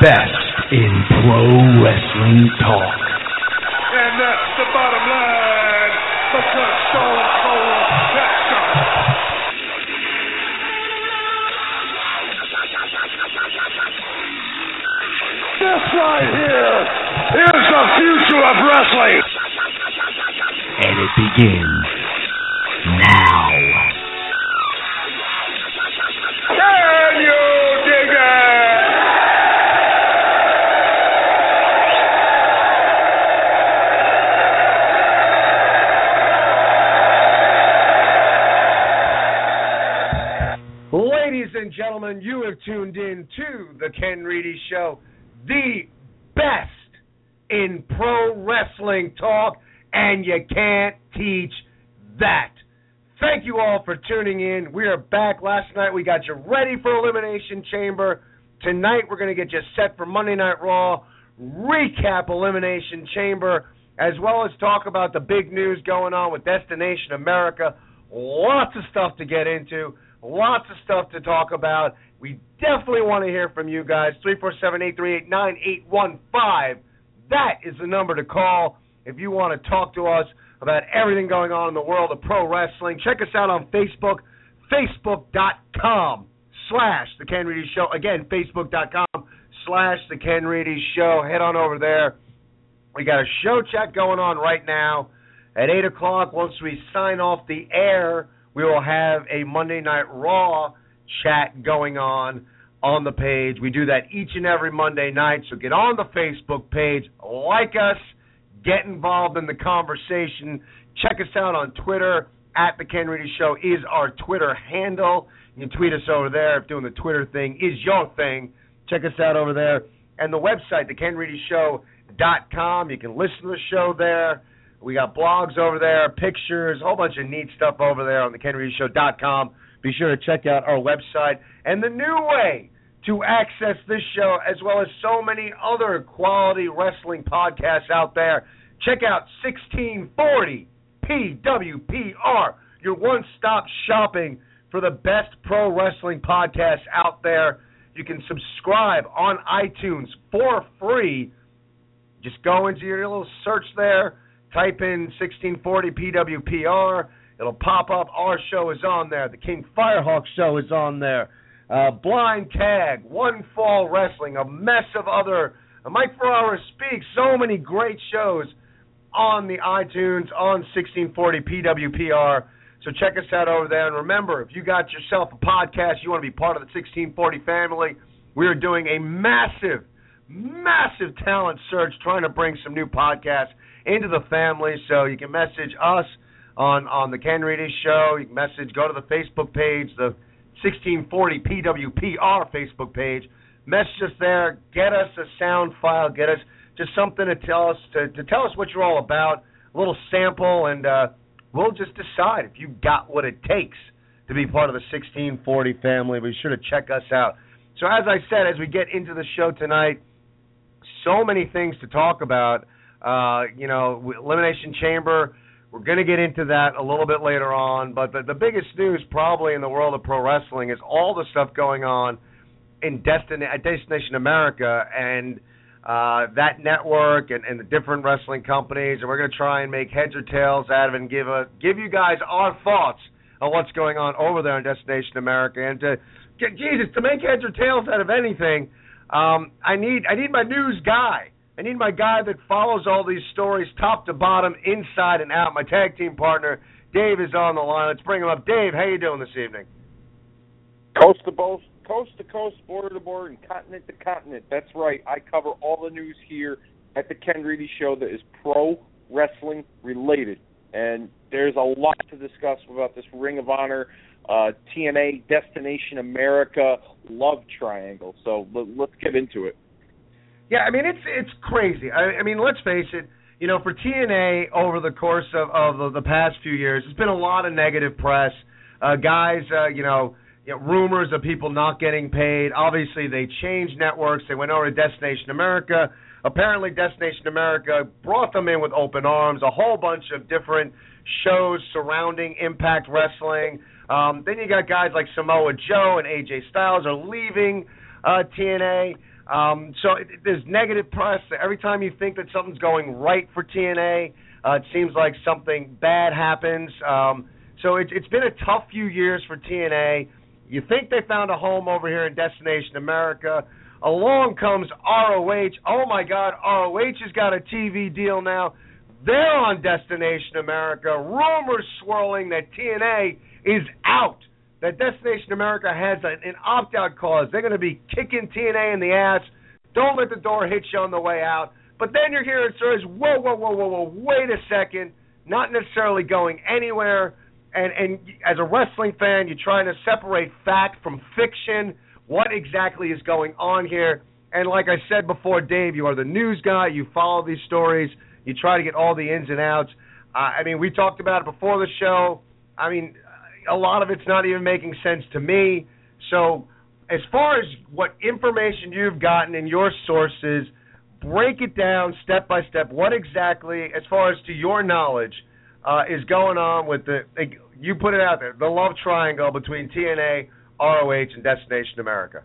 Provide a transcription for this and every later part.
Best in pro wrestling talk. You ready for Elimination Chamber. Tonight we're going to get you set for Monday Night Raw, recap Elimination Chamber, as well as talk about the big news going on with Destination America. Lots of stuff to get into, lots of stuff to talk about. We definitely want to hear from you guys. 347 838 9815. That is the number to call if you want to talk to us about everything going on in the world of pro wrestling. Check us out on Facebook, facebook.com slash The Ken Reedy Show. Again, facebook.com slash The Ken Reedy Show. Head on over there. We got a show chat going on right now. At 8 o'clock, once we sign off the air, we will have a Monday Night Raw chat going on on the page. We do that each and every Monday night. So get on the Facebook page, like us, get involved in the conversation. Check us out on Twitter. At the Ken Reedy Show is our Twitter handle. You can tweet us over there if doing the Twitter thing is your thing. Check us out over there. And the website, thekenreedyshow.com. You can listen to the show there. We got blogs over there, pictures, a whole bunch of neat stuff over there on thekenreedyshow.com. Be sure to check out our website. And the new way to access this show, as well as so many other quality wrestling podcasts out there, check out 1640 PWPR, your one stop shopping for the best pro wrestling podcasts out there. You can subscribe on iTunes for free. Just go into your little search there, type in 1640 PWPR. It'll pop up. Our show is on there. The King Firehawk show is on there. Uh, Blind Tag, One Fall Wrestling, a mess of other. Uh, Mike Ferrara Speaks, so many great shows on the iTunes on 1640 PWPR. So check us out over there. And remember, if you got yourself a podcast, you want to be part of the 1640 family, we are doing a massive, massive talent search trying to bring some new podcasts into the family. So you can message us on, on the Ken Reedy Show. You can message, go to the Facebook page, the 1640 PWPR Facebook page. Message us there. Get us a sound file. Get us just something to tell us to, to tell us what you're all about. A little sample, and uh, we'll just decide if you got what it takes to be part of the 1640 family. Be sure to check us out. So as I said, as we get into the show tonight, so many things to talk about. Uh, you know, Elimination Chamber. We're going to get into that a little bit later on, but the, the biggest news probably in the world of pro wrestling is all the stuff going on in Destin- Destination America and uh, that network and, and the different wrestling companies, and we're going to try and make heads or tails out of it and give a, give you guys our thoughts on what's going on over there in Destination America. And to get Jesus to make heads or tails out of anything, um, I need I need my news guy. I need my guy that follows all these stories top to bottom, inside and out. My tag team partner, Dave, is on the line. Let's bring him up. Dave, how you doing this evening? Coast to coast, coast to coast, border to border, and continent to continent. That's right. I cover all the news here at the Ken Reedy Show that is pro wrestling related. And there's a lot to discuss about this Ring of Honor, uh, TNA, Destination America love triangle. So let, let's get into it. Yeah, I mean it's it's crazy. I, I mean, let's face it. You know, for TNA over the course of of the, the past few years, it's been a lot of negative press. Uh, guys, uh, you know, you know, rumors of people not getting paid. Obviously, they changed networks. They went over to Destination America. Apparently, Destination America brought them in with open arms. A whole bunch of different shows surrounding Impact Wrestling. Um, then you got guys like Samoa Joe and AJ Styles are leaving uh, TNA. Um, so it, there's negative press every time you think that something's going right for TNA. Uh, it seems like something bad happens. Um, so it, it's been a tough few years for TNA. You think they found a home over here in Destination America. Along comes ROH. Oh my God, ROH has got a TV deal now. They're on Destination America. Rumors swirling that TNA is out that Destination America has an, opt out clause. They're going to be kicking TNA in the ass. Don't let the door hit you on the way out. But then you're hearing stories, whoa, whoa, whoa, whoa, whoa, wait a second. Not necessarily going anywhere. And, and as a wrestling fan, you're trying to separate fact from fiction. What exactly is going on here? And like I said before, Dave, you are the news guy. You follow these stories. You try to get all the ins and outs. Uh, I mean, we talked about it before the show. I mean, a lot of it's not even making sense to me. So, as far as what information you've gotten in your sources, break it down step by step. What exactly, as far as to your knowledge, uh, is going on with the? You put it out there, the love triangle between TNA, ROH, and Destination America.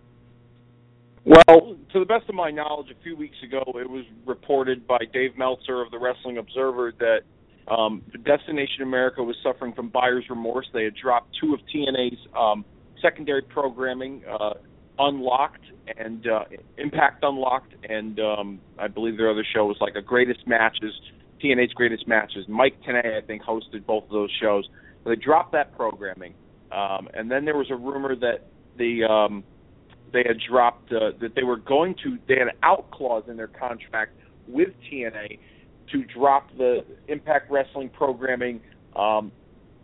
Well, to the best of my knowledge, a few weeks ago, it was reported by Dave Meltzer of the Wrestling Observer that um, Destination America was suffering from buyer's remorse. They had dropped two of TNA's um, secondary programming, uh, Unlocked and uh, Impact Unlocked, and um, I believe their other show was like a Greatest Matches, TNA's Greatest Matches. Mike Tenay, I think, hosted both of those shows. So they dropped that programming, um, and then there was a rumor that the um, they had dropped uh, that they were going to they had an out clause in their contract with TNA to drop the Impact Wrestling programming um,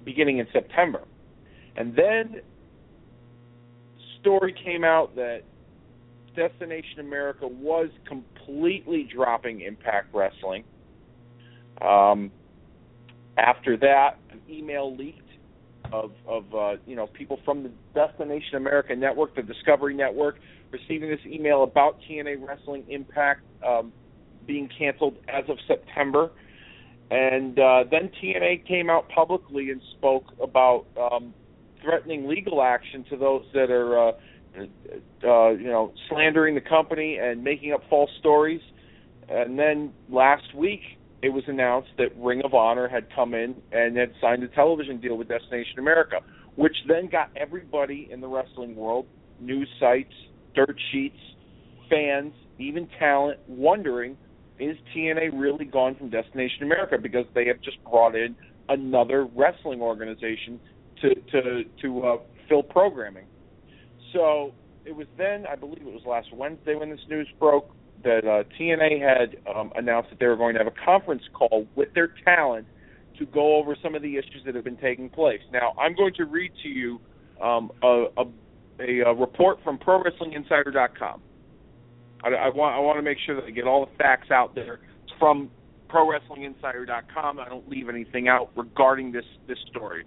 beginning in September. And then story came out that Destination America was completely dropping Impact Wrestling. Um, after that, an email leaked of of uh, you know people from the Destination America network, the Discovery Network, receiving this email about TNA Wrestling Impact um, being canceled as of September. And uh, then TNA came out publicly and spoke about um, threatening legal action to those that are, uh, uh, you know, slandering the company and making up false stories. And then last week, it was announced that Ring of Honor had come in and had signed a television deal with Destination America, which then got everybody in the wrestling world, news sites, dirt sheets, fans, even talent, wondering is TNA really gone from Destination America because they have just brought in another wrestling organization to to to uh, fill programming. So it was then, I believe it was last Wednesday when this news broke that uh, TNA had um, announced that they were going to have a conference call with their talent to go over some of the issues that have been taking place. Now, I'm going to read to you um, a, a, a report from ProWrestlingInsider.com. I, I want I want to make sure that I get all the facts out there from ProWrestlingInsider.com. I don't leave anything out regarding this this story.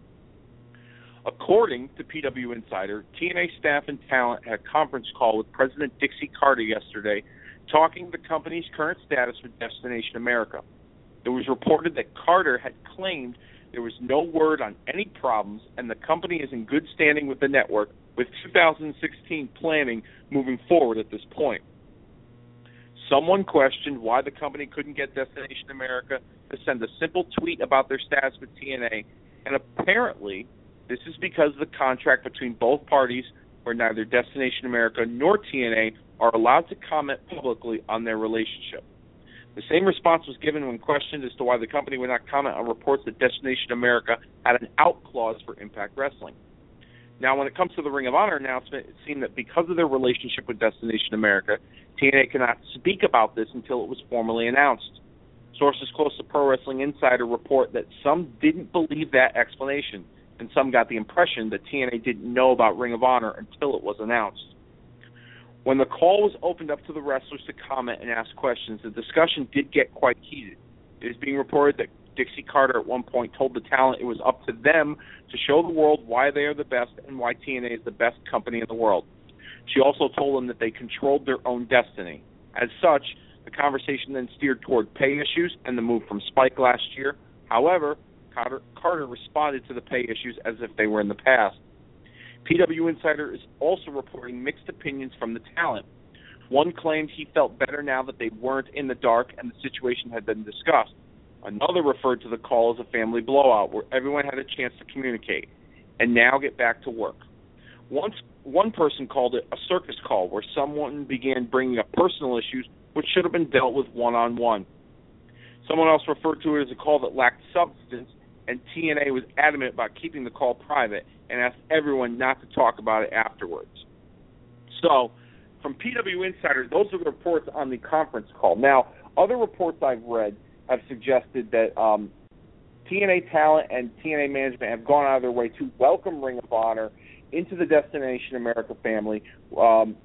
According to PW Insider, TNA staff and talent had a conference call with President Dixie Carter yesterday, talking the company's current status with Destination America. It was reported that Carter had claimed there was no word on any problems and the company is in good standing with the network, with 2016 planning moving forward at this point. Someone questioned why the company couldn't get Destination America to send a simple tweet about their status with TNA, and apparently, this is because the contract between both parties, where neither Destination America nor TNA are allowed to comment publicly on their relationship. The same response was given when questioned as to why the company would not comment on reports that Destination America had an out clause for Impact Wrestling. Now, when it comes to the Ring of Honor announcement, it seemed that because of their relationship with Destination America, TNA cannot speak about this until it was formally announced. Sources close to Pro Wrestling Insider report that some didn't believe that explanation, and some got the impression that TNA didn't know about Ring of Honor until it was announced. When the call was opened up to the wrestlers to comment and ask questions, the discussion did get quite heated. It is being reported that Dixie Carter at one point told the talent it was up to them to show the world why they are the best and why TNA is the best company in the world. She also told them that they controlled their own destiny. As such, the conversation then steered toward pay issues and the move from Spike last year. However, Carter, Carter responded to the pay issues as if they were in the past. PW Insider is also reporting mixed opinions from the talent. One claimed he felt better now that they weren't in the dark and the situation had been discussed. Another referred to the call as a family blowout where everyone had a chance to communicate and now get back to work. Once one person called it a circus call where someone began bringing up personal issues which should have been dealt with one on one. Someone else referred to it as a call that lacked substance, and TNA was adamant about keeping the call private and asked everyone not to talk about it afterwards. So, from PW Insider, those are the reports on the conference call. Now, other reports I've read have suggested that um, TNA talent and TNA management have gone out of their way to welcome Ring of Honor into the Destination America family. Um,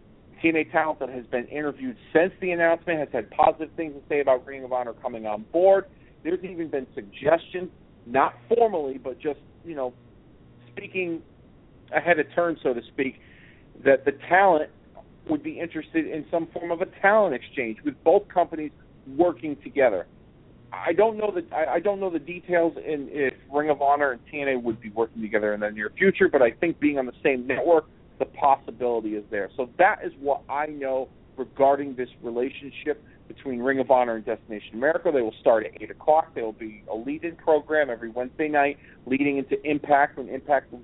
TNA talent that has been interviewed since the announcement has had positive things to say about Ring of Honor coming on board. There's even been suggestions, not formally, but just you know, speaking ahead of turn, so to speak, that the talent would be interested in some form of a talent exchange with both companies working together. I don't know the I, I don't know the details in if Ring of Honor and TNA would be working together in the near future, but I think being on the same network, the possibility is there. So that is what I know regarding this relationship between Ring of Honor and Destination America. They will start at eight o'clock. There will be a lead-in program every Wednesday night, leading into Impact when Impact will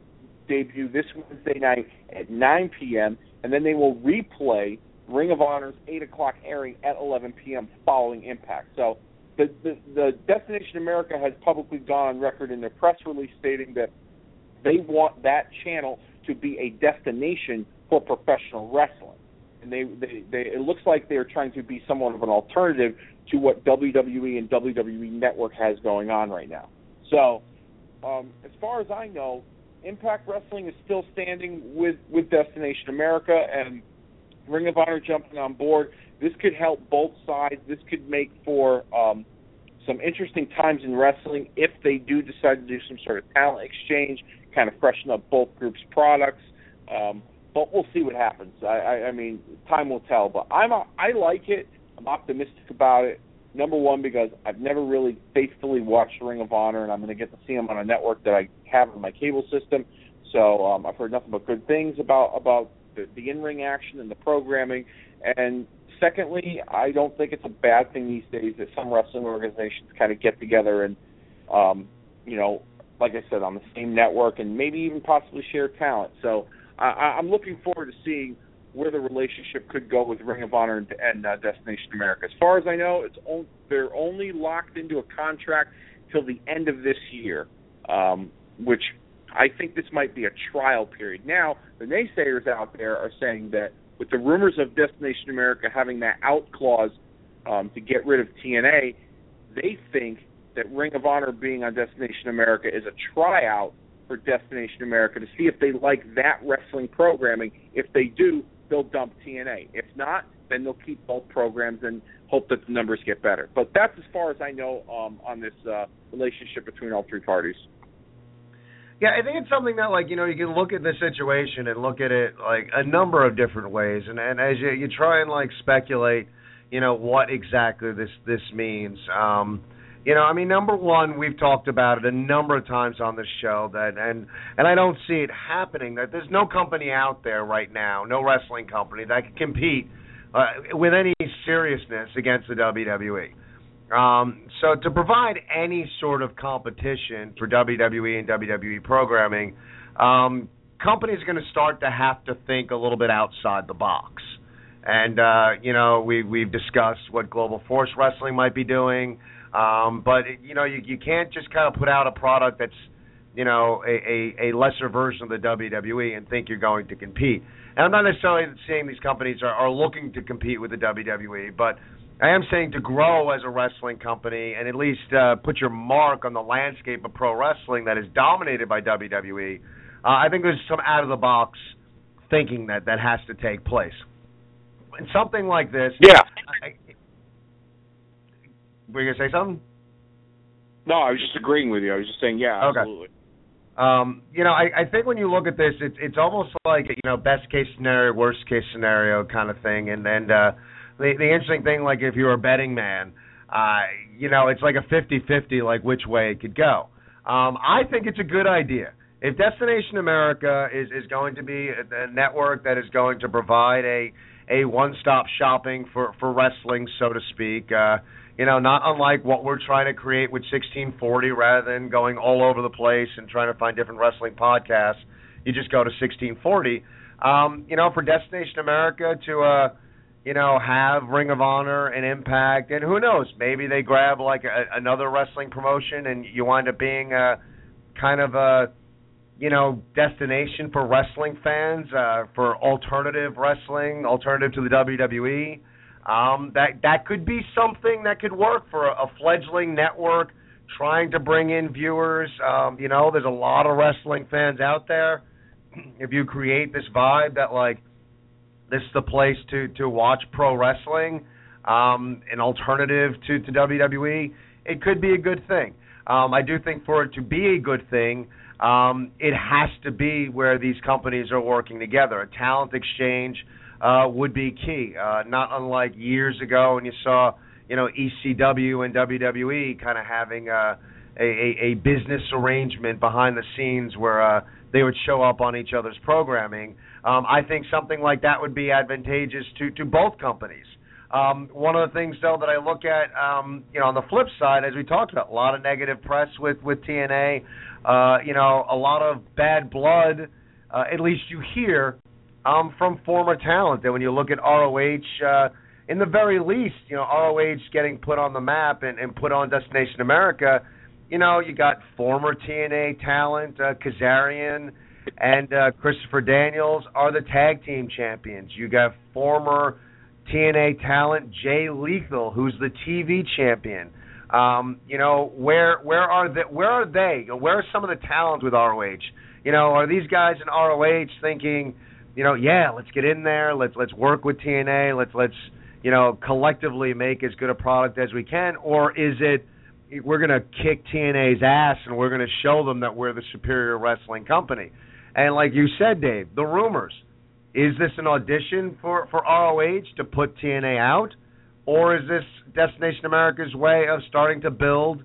debut this Wednesday night at 9 p.m. And then they will replay Ring of Honor's eight o'clock airing at 11 p.m. following Impact. So the, the, the Destination America has publicly gone on record in their press release stating that they want that channel to be a destination for professional wrestling. And they, they, they it looks like they're trying to be somewhat of an alternative to what WWE and WWE Network has going on right now. So, um, as far as I know, Impact Wrestling is still standing with with Destination America and Ring of Honor jumping on board. This could help both sides. This could make for um, some interesting times in wrestling if they do decide to do some sort of talent exchange, kind of freshen up both groups' products. Um, but we'll see what happens. I, I, I mean, time will tell. But I'm a, I like it. I'm optimistic about it. Number one, because I've never really faithfully watched Ring of Honor, and I'm going to get to see them on a network that I have in my cable system. So um, I've heard nothing but good things about about the, the in-ring action and the programming. And secondly, I don't think it's a bad thing these days that some wrestling organizations kind of get together and, um, you know, like I said, on the same network and maybe even possibly share talent. So I, I'm looking forward to seeing where the relationship could go with Ring of Honor and, and uh, Destination America. As far as I know, it's on, they're only locked into a contract till the end of this year, um, which I think this might be a trial period. Now, the naysayers out there are saying that with the rumors of Destination America having that out clause um, to get rid of TNA, they think that Ring of Honor being on Destination America is a tryout for Destination America to see if they like that wrestling programming. If they do, they'll dump TNA. If not, then they'll keep both programs and hope that the numbers get better. But that's as far as I know um, on this uh, relationship between all three parties. Yeah, I think it's something that like you know you can look at the situation and look at it like a number of different ways, and and as you you try and like speculate, you know what exactly this this means. Um, you know, I mean, number one, we've talked about it a number of times on this show that, and and I don't see it happening. That there's no company out there right now, no wrestling company that can compete uh, with any seriousness against the WWE. Um, so to provide any sort of competition for WWE and WWE programming, um, companies are going to start to have to think a little bit outside the box. And uh, you know, we we've discussed what Global Force Wrestling might be doing. Um, but you know, you you can't just kind of put out a product that's you know a, a, a lesser version of the WWE and think you're going to compete. And I'm not necessarily saying these companies are, are looking to compete with the WWE, but I am saying to grow as a wrestling company and at least uh, put your mark on the landscape of pro wrestling that is dominated by WWE. Uh, I think there's some out of the box thinking that that has to take place. And something like this. Yeah. I, were you gonna say something? No, I was just agreeing with you. I was just saying, yeah, Okay. absolutely. Um, you know, I, I think when you look at this, it's it's almost like you know best case scenario, worst case scenario kind of thing. And and uh, the the interesting thing, like if you're a betting man, uh, you know, it's like a fifty-fifty, like which way it could go. Um, I think it's a good idea. If Destination America is is going to be a, a network that is going to provide a a one-stop shopping for for wrestling, so to speak. Uh, you know, not unlike what we're trying to create with 1640 rather than going all over the place and trying to find different wrestling podcasts. You just go to 1640. Um, you know, for Destination America to, uh, you know, have Ring of Honor and Impact, and who knows, maybe they grab like a, another wrestling promotion and you wind up being a kind of a, you know, destination for wrestling fans, uh, for alternative wrestling, alternative to the WWE. Um, that that could be something that could work for a, a fledgling network trying to bring in viewers. Um, you know, there's a lot of wrestling fans out there. If you create this vibe that like this is the place to to watch pro wrestling, um, an alternative to to WWE, it could be a good thing. Um, I do think for it to be a good thing, um, it has to be where these companies are working together. A talent exchange uh, would be key. Uh, not unlike years ago when you saw, you know, ECW and WWE kind of having uh, a, a a business arrangement behind the scenes where uh, they would show up on each other's programming. Um, I think something like that would be advantageous to to both companies. Um, one of the things, though, that I look at, um, you know, on the flip side, as we talked about, a lot of negative press with with TNA. Uh, you know, a lot of bad blood. Uh, at least you hear um, from former talent. That when you look at ROH, uh, in the very least, you know, ROH getting put on the map and, and put on Destination America. You know, you got former TNA talent, uh, Kazarian and uh, Christopher Daniels are the tag team champions. You got former TNA talent Jay Lethal, who's the TV champion. Um, you know, where where are where are they? Where are some of the talents with ROH? You know, are these guys in ROH thinking, you know, yeah, let's get in there, let's let's work with TNA, let's let's you know collectively make as good a product as we can, or is it we're going to kick TNA's ass and we're going to show them that we're the superior wrestling company? And like you said, Dave, the rumors. Is this an audition for for ROH to put TNA out, or is this Destination America's way of starting to build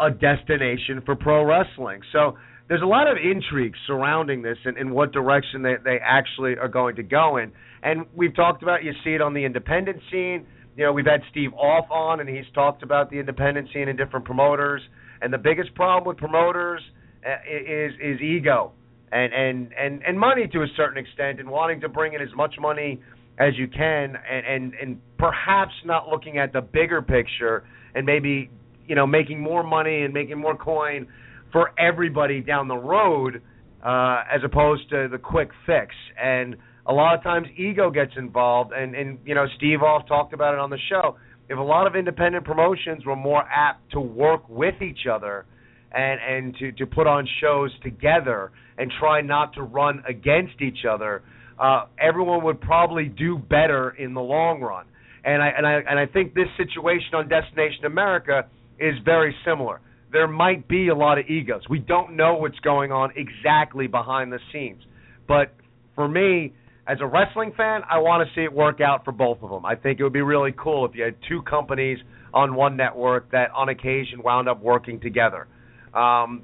a destination for pro wrestling? So there's a lot of intrigue surrounding this and in what direction they they actually are going to go in. And we've talked about you see it on the independent scene. You know, we've had Steve Off on, and he's talked about the independent scene and different promoters. And the biggest problem with promoters uh, is is ego and and and and money to a certain extent, and wanting to bring in as much money as you can, and and and perhaps not looking at the bigger picture, and maybe you know making more money and making more coin for everybody down the road, uh, as opposed to the quick fix. And a lot of times ego gets involved, and and you know Steve Off talked about it on the show. If a lot of independent promotions were more apt to work with each other and and to to put on shows together and try not to run against each other, uh, everyone would probably do better in the long run. And I and I and I think this situation on Destination America is very similar. There might be a lot of egos. We don't know what's going on exactly behind the scenes. But for me, as a wrestling fan, I want to see it work out for both of them. I think it would be really cool if you had two companies on one network that on occasion wound up working together. Um,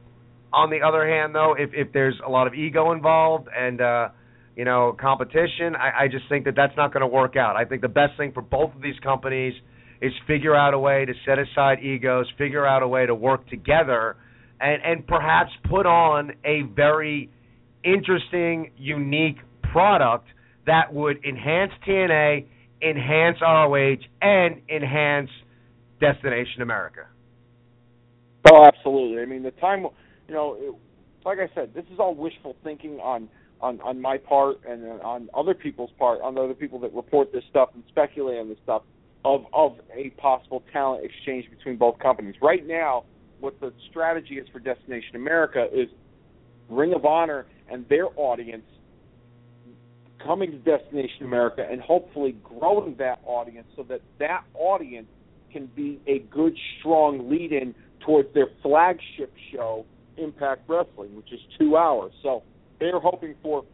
on the other hand, though, if if there's a lot of ego involved and uh, you know competition, I, I just think that that's not going to work out. I think the best thing for both of these companies is figure out a way to set aside egos, figure out a way to work together, and and perhaps put on a very interesting, unique product that would enhance TNA, enhance ROH, and enhance Destination America. Oh, absolutely. I mean, the time, you know, it, like I said, this is all wishful thinking on on on my part and on other people's part, on the other people that report this stuff and speculate on this stuff. Of of a possible talent exchange between both companies. Right now, what the strategy is for Destination America is Ring of Honor and their audience coming to Destination America and hopefully growing that audience so that that audience can be a good, strong lead in towards their flagship show, Impact Wrestling, which is two hours. So they're hoping for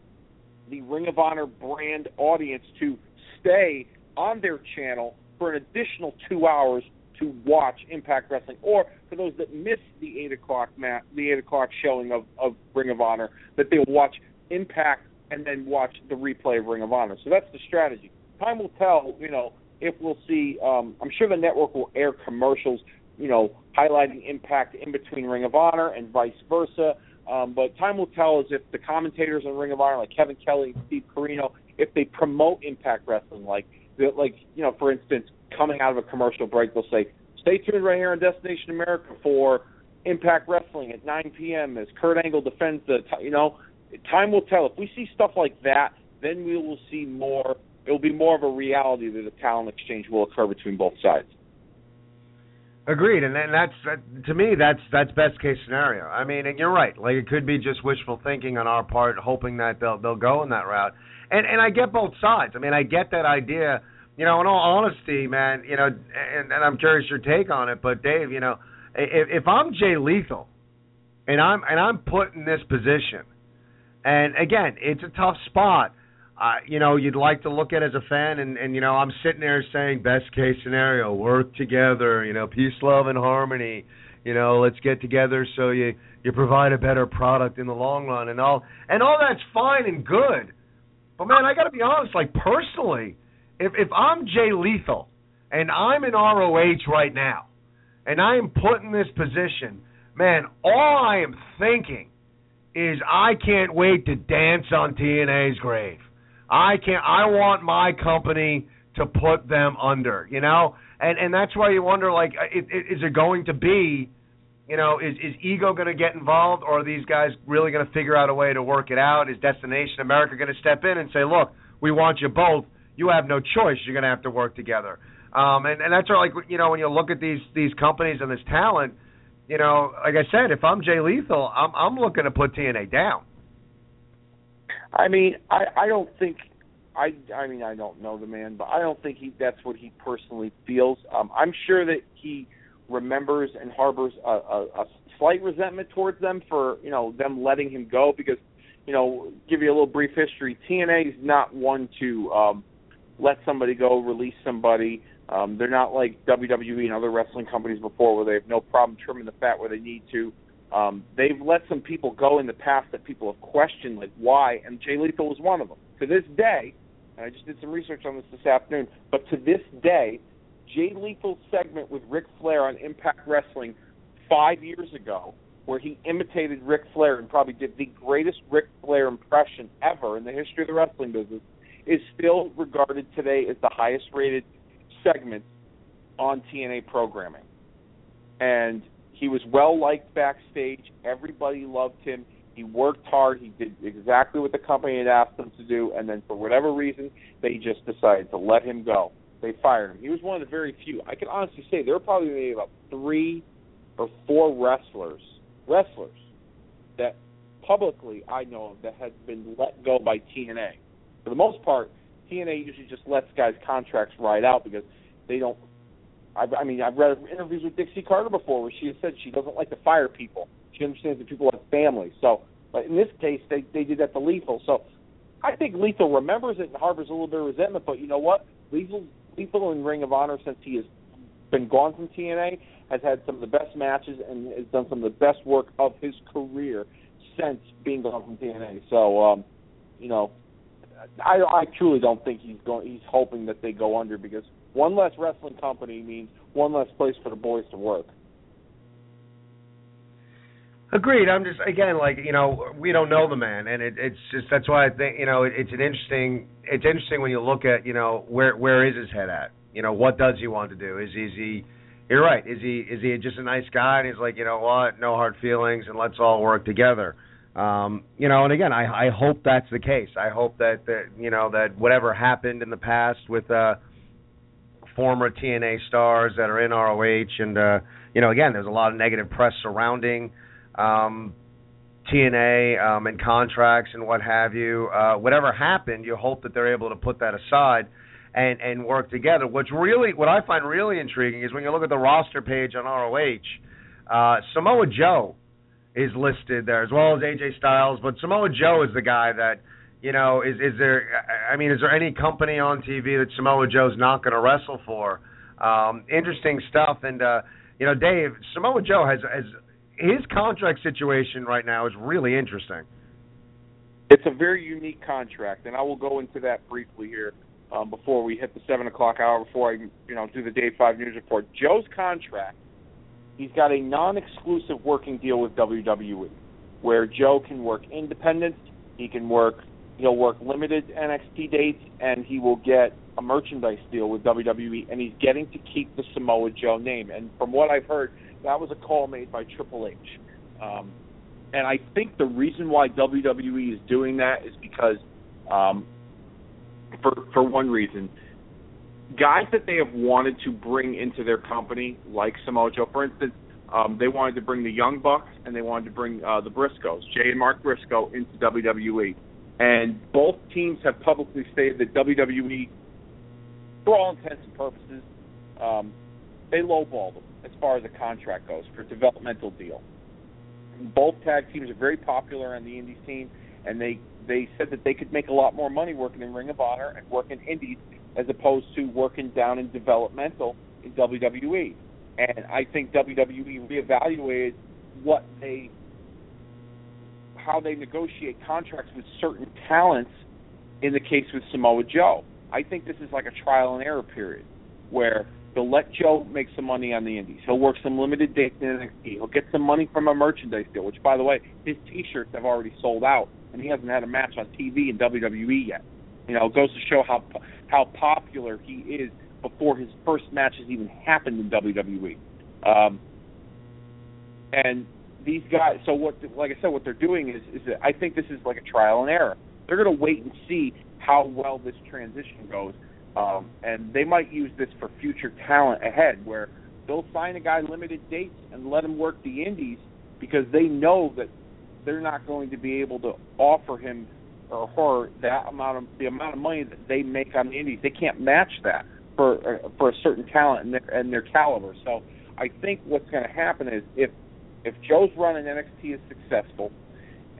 the Ring of Honor brand audience to stay on their channel for an additional two hours to watch Impact Wrestling, or for those that miss the eight o'clock mat, the eight o'clock showing of, of Ring of Honor, that they'll watch Impact and then watch the replay of Ring of Honor. So that's the strategy. Time will tell, you know, if we'll see. Um, I'm sure the network will air commercials, you know, highlighting Impact in between Ring of Honor and vice versa. Um, but time will tell as if the commentators on Ring of Honor, like Kevin Kelly and Steve Corino, if they promote Impact Wrestling, like like you know, for instance, coming out of a commercial break, they'll say, "Stay tuned right here on Destination America for Impact Wrestling at 9 p.m." as Kurt Angle defends the, you know, time will tell. If we see stuff like that, then we will see more. It will be more of a reality that a talent exchange will occur between both sides. Agreed, and, and that's that, to me that's that's best case scenario. I mean, and you're right. Like it could be just wishful thinking on our part, hoping that they'll they'll go in that route. And and I get both sides. I mean, I get that idea. You know, in all honesty, man. You know, and, and I'm curious your take on it. But Dave, you know, if, if I'm Jay Lethal, and I'm and I'm put in this position, and again, it's a tough spot. Uh, you know, you'd like to look at as a fan, and, and you know, I'm sitting there saying, best case scenario, work together. You know, peace, love, and harmony. You know, let's get together so you you provide a better product in the long run, and all and all that's fine and good. But man, I got to be honest. Like personally, if if I'm Jay Lethal and I'm in ROH right now, and I am put in this position, man, all I am thinking is I can't wait to dance on TNA's grave. I can't. I want my company to put them under. You know, and and that's why you wonder like, uh, it, is it going to be? You know, is is ego going to get involved, or are these guys really going to figure out a way to work it out? Is Destination America going to step in and say, look, we want you both. You have no choice. You're going to have to work together. Um, and and that's where, like you know when you look at these these companies and this talent, you know, like I said, if I'm Jay Lethal, I'm I'm looking to put TNA down. I mean, I I don't think I I mean I don't know the man, but I don't think he that's what he personally feels. Um, I'm sure that he remembers and harbors a, a, a slight resentment towards them for you know them letting him go because you know give you a little brief history. TNA is not one to um, let somebody go, release somebody. Um, they're not like WWE and other wrestling companies before, where they have no problem trimming the fat where they need to. Um, they've let some people go in the past that people have questioned, like why, and Jay Lethal was one of them. To this day, and I just did some research on this this afternoon, but to this day, Jay Lethal's segment with Ric Flair on Impact Wrestling five years ago, where he imitated Ric Flair and probably did the greatest Ric Flair impression ever in the history of the wrestling business, is still regarded today as the highest rated segment on TNA programming. And he was well liked backstage. Everybody loved him. He worked hard. He did exactly what the company had asked him to do. And then for whatever reason, they just decided to let him go. They fired him. He was one of the very few. I can honestly say there were probably maybe about three or four wrestlers, wrestlers that publicly I know of that had been let go by TNA. For the most part, TNA usually just lets guys' contracts ride out because they don't. I, I mean, I've read interviews with Dixie Carter before where she has said she doesn't like to fire people. She understands that people have families. So, but in this case, they they did that to Lethal. So, I think Lethal remembers it and harbors a little bit of resentment. But you know what? Lethal Lethal in Ring of Honor since he has been gone from TNA has had some of the best matches and has done some of the best work of his career since being gone from TNA. So, um, you know, I, I truly don't think he's going. He's hoping that they go under because one less wrestling company means one less place for the boys to work. Agreed. I'm just again like you know we don't know the man, and it, it's just that's why I think you know it, it's an interesting it's interesting when you look at you know where where is his head at? You know what does he want to do? Is he, is he you're right? Is he is he just a nice guy and he's like you know what no hard feelings and let's all work together? Um, you know, and again, I, I hope that's the case. I hope that, that you know that whatever happened in the past with uh, former TNA stars that are in ROH, and uh, you know, again, there's a lot of negative press surrounding um, TNA um, and contracts and what have you. Uh, whatever happened, you hope that they're able to put that aside and and work together. What's really what I find really intriguing is when you look at the roster page on ROH, uh, Samoa Joe is listed there as well as AJ Styles, but Samoa Joe is the guy that you know is is there I mean is there any company on TV that Samoa Joe's not going to wrestle for? Um, interesting stuff and uh, you know Dave Samoa Joe has has his contract situation right now is really interesting. It's a very unique contract, and I will go into that briefly here um, before we hit the seven o'clock hour. Before I, you know, do the Dave five news report. Joe's contract. He's got a non-exclusive working deal with WWE, where Joe can work independent. He can work. He'll work limited NXT dates, and he will get a merchandise deal with WWE, and he's getting to keep the Samoa Joe name. And from what I've heard, that was a call made by Triple H. Um, and I think the reason why WWE is doing that is because, um, for for one reason, guys that they have wanted to bring into their company, like Samoa Joe, for instance, um, they wanted to bring the Young Bucks and they wanted to bring uh, the Briscoes, Jay and Mark Briscoe, into WWE. And both teams have publicly stated that WWE, for all intents and purposes, um, they lowballed them as far as a contract goes for developmental deal. Both tag teams are very popular on the indie scene, and they they said that they could make a lot more money working in Ring of Honor and working indies as opposed to working down in developmental in WWE. And I think WWE reevaluated what they how they negotiate contracts with certain talents in the case with Samoa Joe. I think this is like a trial and error period where They'll let Joe make some money on the Indies. He'll work some limited dates in NXT. He'll get some money from a merchandise deal, which, by the way, his T-shirts have already sold out, and he hasn't had a match on TV in WWE yet. You know, it goes to show how how popular he is before his first matches even happened in WWE. Um, and these guys, so what? Like I said, what they're doing is, is that I think this is like a trial and error. They're going to wait and see how well this transition goes um, and they might use this for future talent ahead, where they'll sign a guy limited dates and let him work the indies because they know that they're not going to be able to offer him or her that amount of the amount of money that they make on the indies. They can't match that for uh, for a certain talent and their and their caliber. So I think what's going to happen is if if Joe's run in NXT is successful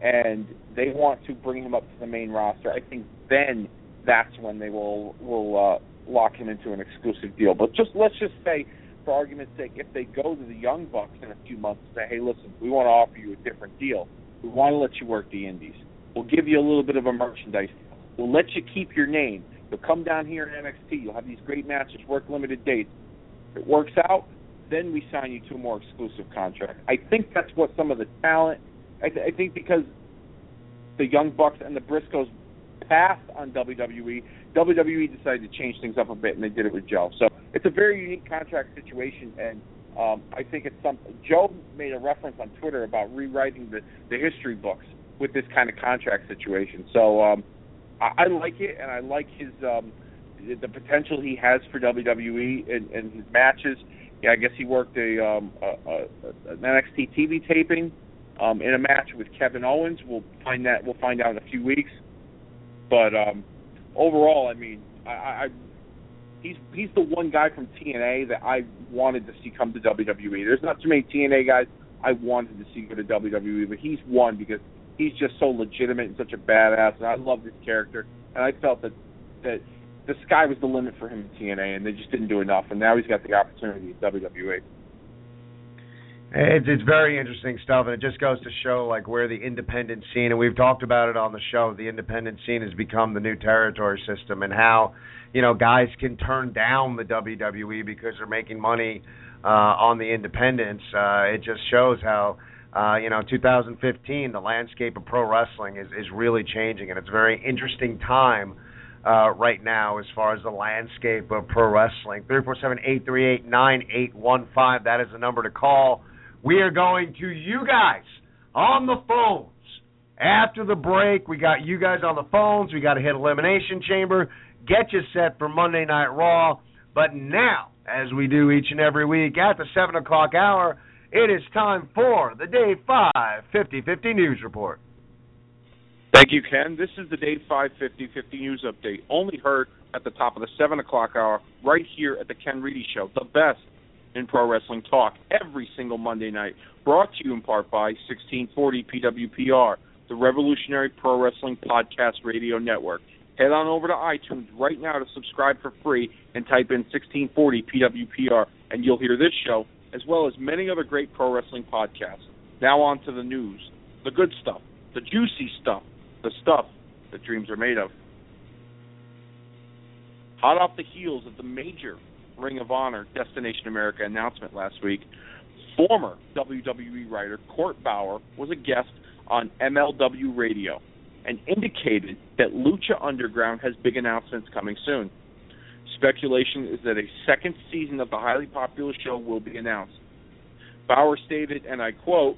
and they want to bring him up to the main roster, I think then that's when they will will uh, lock him into an exclusive deal. But just let's just say, for argument's sake, if they go to the Young Bucks in a few months and say, "Hey, listen, we want to offer you a different deal. We want to let you work the Indies. We'll give you a little bit of a merchandise. We'll let you keep your name. You'll come down here in NXT. You'll have these great matches, work limited dates. If it works out, then we sign you to a more exclusive contract. I think that's what some of the talent. I, th- I think because the Young Bucks and the Briscoes passed on WWE, WWE decided to change things up a bit, and they did it with Joe. So it's a very unique contract situation, and um, I think it's something. Joe made a reference on Twitter about rewriting the the history books with this kind of contract situation. So um, I, I like it, and I like his um, the potential he has for WWE and, and his matches. Yeah, I guess he worked a, um, a, a, an NXT TV taping um, in a match with Kevin Owens. We'll find that. We'll find out in a few weeks. But um, overall, I mean, I, I he's he's the one guy from TNA that I wanted to see come to WWE. There's not too many TNA guys I wanted to see go to WWE, but he's one because he's just so legitimate and such a badass, and I love this character. And I felt that that the sky was the limit for him in TNA, and they just didn't do enough. And now he's got the opportunity at WWE. It's it's very interesting stuff, and it just goes to show like where the independent scene, and we've talked about it on the show. The independent scene has become the new territory system, and how you know guys can turn down the WWE because they're making money uh, on the independents. Uh, it just shows how uh, you know 2015 the landscape of pro wrestling is is really changing, and it's a very interesting time. Uh, right now, as far as the landscape of pro wrestling, three four seven eight three eight nine eight one five. That is the number to call. We are going to you guys on the phones. After the break, we got you guys on the phones. We got to hit Elimination Chamber. Get you set for Monday Night Raw. But now, as we do each and every week at the 7 o'clock hour, it is time for the Dave 5 50 50 News Report. Thank you, Ken. This is the Dave 5 50 50 News Update, only heard at the top of the 7 o'clock hour, right here at the Ken Reedy Show, the best in pro wrestling talk every single Monday night. Brought to you in part by 1640 PWPR, the Revolutionary Pro Wrestling Podcast Radio Network. Head on over to iTunes right now to subscribe for free and type in 1640 PWPR, and you'll hear this show as well as many other great pro wrestling podcasts. Now on to the news, the good stuff, the juicy stuff, the stuff that dreams are made of. Hot off the heels of the major Ring of Honor Destination America announcement last week, former WWE writer Court Bauer was a guest on MLW Radio and indicated that Lucha Underground has big announcements coming soon. Speculation is that a second season of the highly popular show will be announced. Bauer stated, and I quote,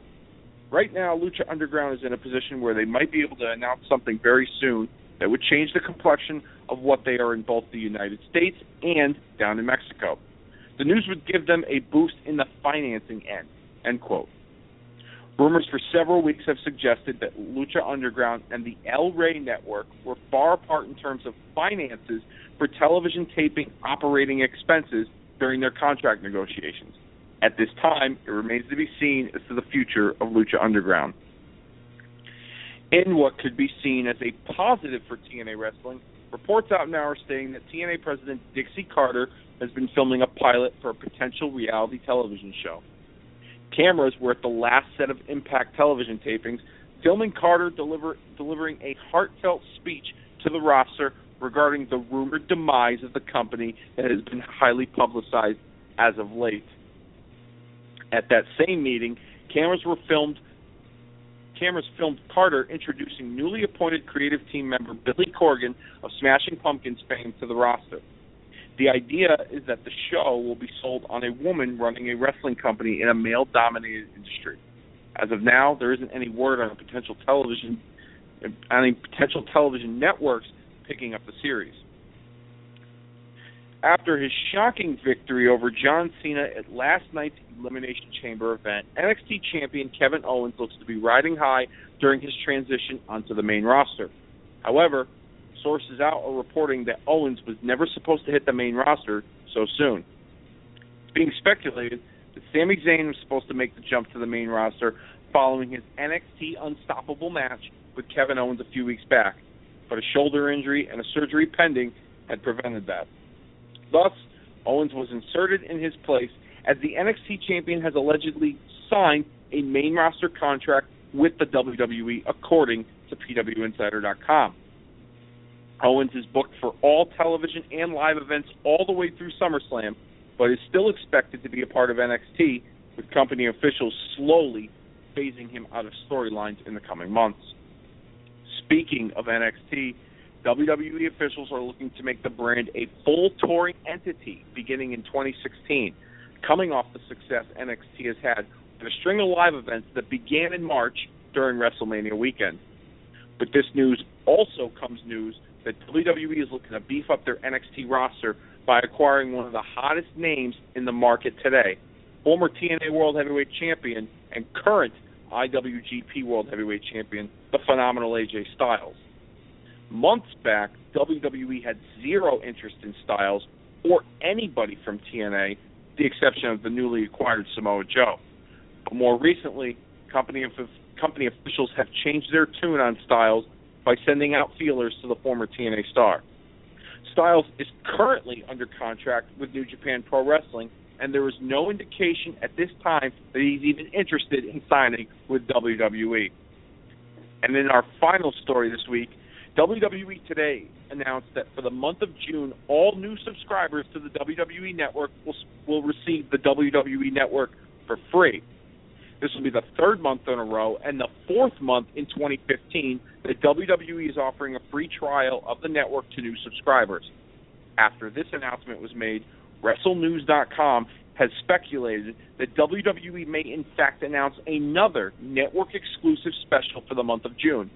Right now, Lucha Underground is in a position where they might be able to announce something very soon that would change the complexion of what they are in both the United States and down in Mexico. The news would give them a boost in the financing end. End quote. Rumors for several weeks have suggested that Lucha Underground and the El Rey Network were far apart in terms of finances for television taping operating expenses during their contract negotiations. At this time, it remains to be seen as to the future of Lucha Underground. In what could be seen as a positive for TNA Wrestling, reports out now are saying that TNA President Dixie Carter has been filming a pilot for a potential reality television show. Cameras were at the last set of Impact television tapings, filming Carter deliver, delivering a heartfelt speech to the roster regarding the rumored demise of the company that has been highly publicized as of late. At that same meeting, cameras were filmed cameras filmed Carter introducing newly appointed creative team member Billy Corgan of Smashing Pumpkins fame to the roster. The idea is that the show will be sold on a woman running a wrestling company in a male dominated industry. As of now, there isn't any word on a potential television on any potential television networks picking up the series. After his shocking victory over John Cena at last night's Elimination Chamber event, NXT champion Kevin Owens looks to be riding high during his transition onto the main roster. However, sources out are reporting that Owens was never supposed to hit the main roster so soon. It's being speculated that Sami Zayn was supposed to make the jump to the main roster following his NXT Unstoppable match with Kevin Owens a few weeks back, but a shoulder injury and a surgery pending had prevented that. Thus, Owens was inserted in his place as the NXT champion has allegedly signed a main roster contract with the WWE, according to PWInsider.com. Owens is booked for all television and live events all the way through SummerSlam, but is still expected to be a part of NXT, with company officials slowly phasing him out of storylines in the coming months. Speaking of NXT, WWE officials are looking to make the brand a full touring entity beginning in 2016, coming off the success NXT has had with a string of live events that began in March during WrestleMania weekend. But this news also comes news that WWE is looking to beef up their NXT roster by acquiring one of the hottest names in the market today, former TNA World Heavyweight Champion and current IWGP World Heavyweight Champion, the phenomenal AJ Styles. Months back, WWE had zero interest in Styles or anybody from TNA, the exception of the newly acquired Samoa Joe. But more recently, company company officials have changed their tune on Styles by sending out feelers to the former TNA star. Styles is currently under contract with New Japan Pro Wrestling, and there is no indication at this time that he's even interested in signing with WWE. And in our final story this week, WWE today announced that for the month of June, all new subscribers to the WWE Network will will receive the WWE Network for free. This will be the third month in a row and the fourth month in 2015 that WWE is offering a free trial of the network to new subscribers. After this announcement was made, WrestleNews.com has speculated that WWE may in fact announce another network exclusive special for the month of June.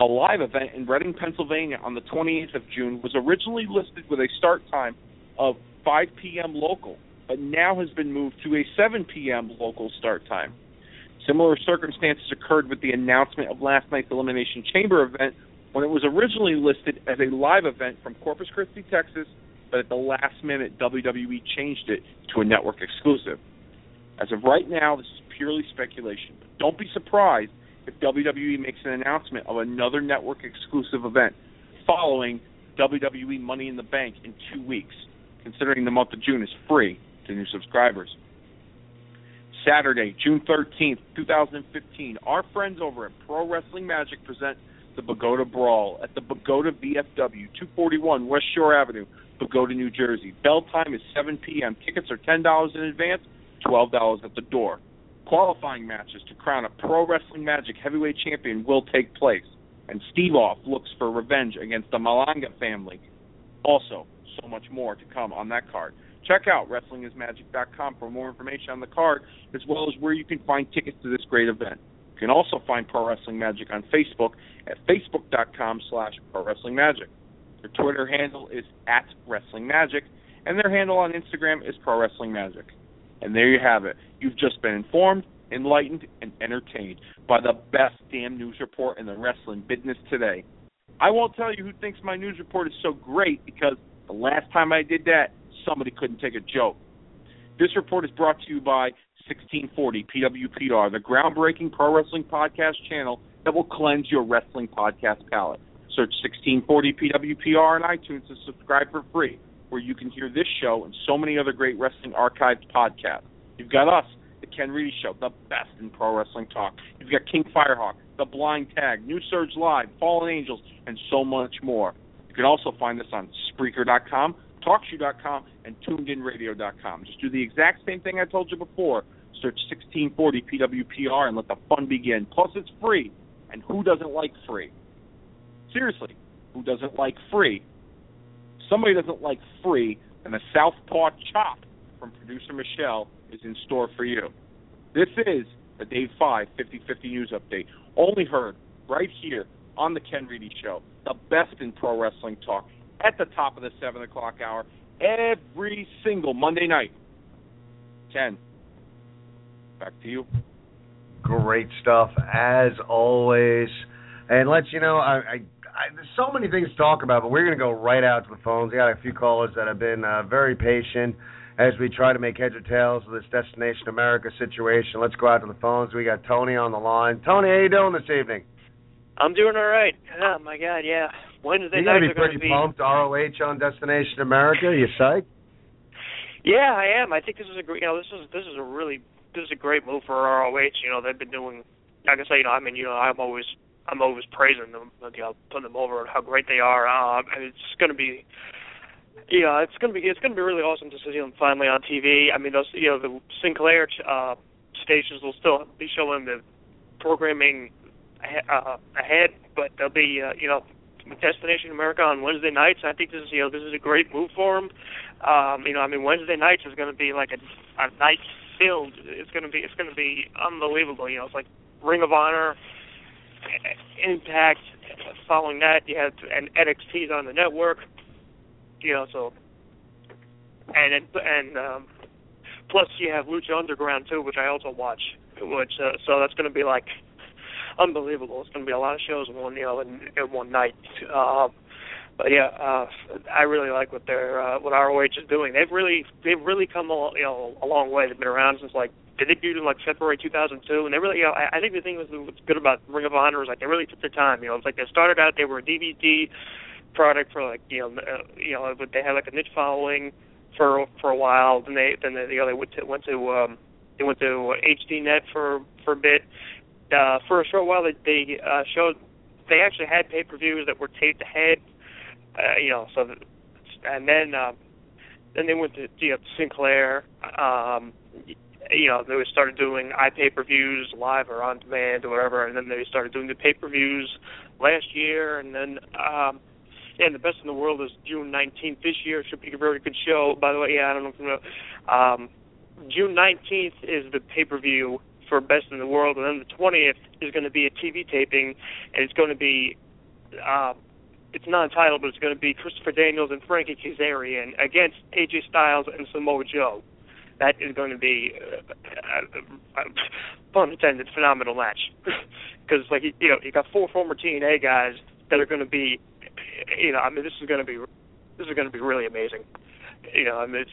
A live event in Reading, Pennsylvania on the 28th of June was originally listed with a start time of 5 p.m. local, but now has been moved to a 7 p.m. local start time. Similar circumstances occurred with the announcement of last night's Elimination Chamber event when it was originally listed as a live event from Corpus Christi, Texas, but at the last minute, WWE changed it to a network exclusive. As of right now, this is purely speculation, but don't be surprised if WWE makes an announcement of another network exclusive event following WWE Money in the Bank in two weeks, considering the month of June is free to new subscribers. Saturday, June 13th, 2015, our friends over at Pro Wrestling Magic present the Bogota Brawl at the Bogota VFW, 241 West Shore Avenue, Bogota, New Jersey. Bell time is 7 p.m. Tickets are $10 in advance, $12 at the door. Qualifying matches to crown a Pro Wrestling Magic heavyweight champion will take place, and Steve Off looks for revenge against the Malanga family. Also, so much more to come on that card. Check out WrestlingIsMagic.com for more information on the card, as well as where you can find tickets to this great event. You can also find Pro Wrestling Magic on Facebook at facebook.com slash Pro Wrestling Magic. Their Twitter handle is at Wrestling Magic, and their handle on Instagram is Pro Wrestling Magic. And there you have it. You've just been informed, enlightened, and entertained by the best damn news report in the wrestling business today. I won't tell you who thinks my news report is so great because the last time I did that, somebody couldn't take a joke. This report is brought to you by 1640 PWPR, the groundbreaking pro wrestling podcast channel that will cleanse your wrestling podcast palate. Search 1640 PWPR on iTunes to subscribe for free, where you can hear this show and so many other great wrestling archived podcasts. You've got us, the Ken Reedy Show, the best in pro wrestling talk. You've got King Firehawk, The Blind Tag, New Surge Live, Fallen Angels, and so much more. You can also find us on Spreaker.com, TalkShoe.com, and TunedInRadio.com. Just do the exact same thing I told you before. Search 1640 PWPR and let the fun begin. Plus, it's free. And who doesn't like free? Seriously, who doesn't like free? Somebody doesn't like free, and the Southpaw Chop from producer Michelle is in store for you. This is the Dave 5 50 50 News Update, only heard right here on the Ken Reedy Show, the best in pro wrestling talk, at the top of the 7 o'clock hour, every single Monday night. Ken, back to you. Great stuff as always. And let you know, I, I, I there's so many things to talk about, but we're going to go right out to the phones. We got a few callers that have been uh, very patient as we try to make heads or tails of this Destination America situation. Let's go out to the phones. We got Tony on the line. Tony, how you doing this evening? I'm doing all right. Oh my God, yeah. Wednesday You're to be pretty be. pumped. ROH on Destination America. You psyched? Yeah, I am. I think this is a great. You know, this is this is a really this is a great move for ROH. You know, they've been doing. Like I say, you know, I mean, you know, I'm always I'm always praising them, you know, putting them over and how great they are. Uh, and it's going to be. Yeah, it's gonna be it's gonna be really awesome to see them finally on TV. I mean, those you know the Sinclair uh, stations will still be showing the programming uh, ahead, but they'll be uh, you know Destination America on Wednesday nights. I think this is you know this is a great move for them. Um, you know, I mean Wednesday nights is going to be like a, a night filled. It's going to be it's going to be unbelievable. You know, it's like Ring of Honor, Impact. Following that, you have and NXT's on the network. You know, so and and um, plus you have Lucha Underground too, which I also watch. Which uh, so that's going to be like unbelievable. It's going to be a lot of shows in one you know in, in one night. Um, but yeah, uh, I really like what they're uh, what ROH is doing. They've really they've really come a, you know a long way. They've been around since like they debuted in like February 2002, and they really you know I, I think the thing was what's good about Ring of Honor is like they really took their time. You know, it's like they started out they were a DVD product for like you know uh, you know they had like a niche following for for a while. Then they then they, you know they went to went to um, they went to HDNet for for a bit. Uh, for a short while, they, they uh, showed they actually had pay per views that were taped ahead. Uh, you know, so that, and then uh, then they went to you know, Sinclair. Um, you know, they started doing iPay per views live or on demand or whatever, and then they started doing the pay per views last year, and then. Um, yeah, and the best in the world is June 19th this year. Should be a very good show. By the way, yeah, I don't know if you know. Um, June 19th is the pay per view for Best in the World, and then the 20th is going to be a TV taping, and it's going to be uh, it's not a title, but it's going to be Christopher Daniels and Frankie Kazarian against AJ Styles and Samoa Joe. That is going to be, uh, uh, uh, pun intended, phenomenal match. Because like you know, you got four former TNA guys that are going to be, you know, I mean, this is going to be, this is going to be really amazing. You know, I mean, it's,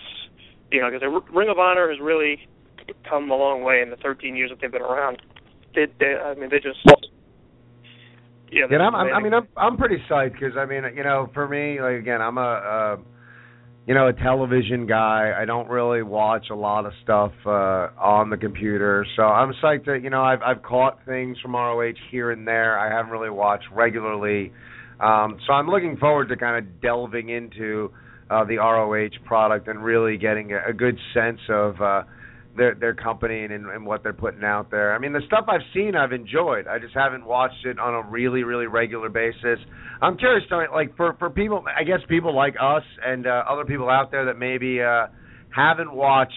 you know, because Ring of Honor has really come a long way in the 13 years that they've been around. They, they I mean, they just yeah, yeah I'm, I'm, I mean, I'm I'm pretty psyched because I mean, you know, for me, like again, I'm a, uh, you know, a television guy. I don't really watch a lot of stuff uh on the computer, so I'm psyched that you know I've I've caught things from ROH here and there. I haven't really watched regularly, um, so I'm looking forward to kind of delving into uh, the ROH product and really getting a, a good sense of. uh their their company and, and what they're putting out there. I mean, the stuff I've seen, I've enjoyed. I just haven't watched it on a really really regular basis. I'm curious, Tony, like for for people, I guess people like us and uh, other people out there that maybe uh, haven't watched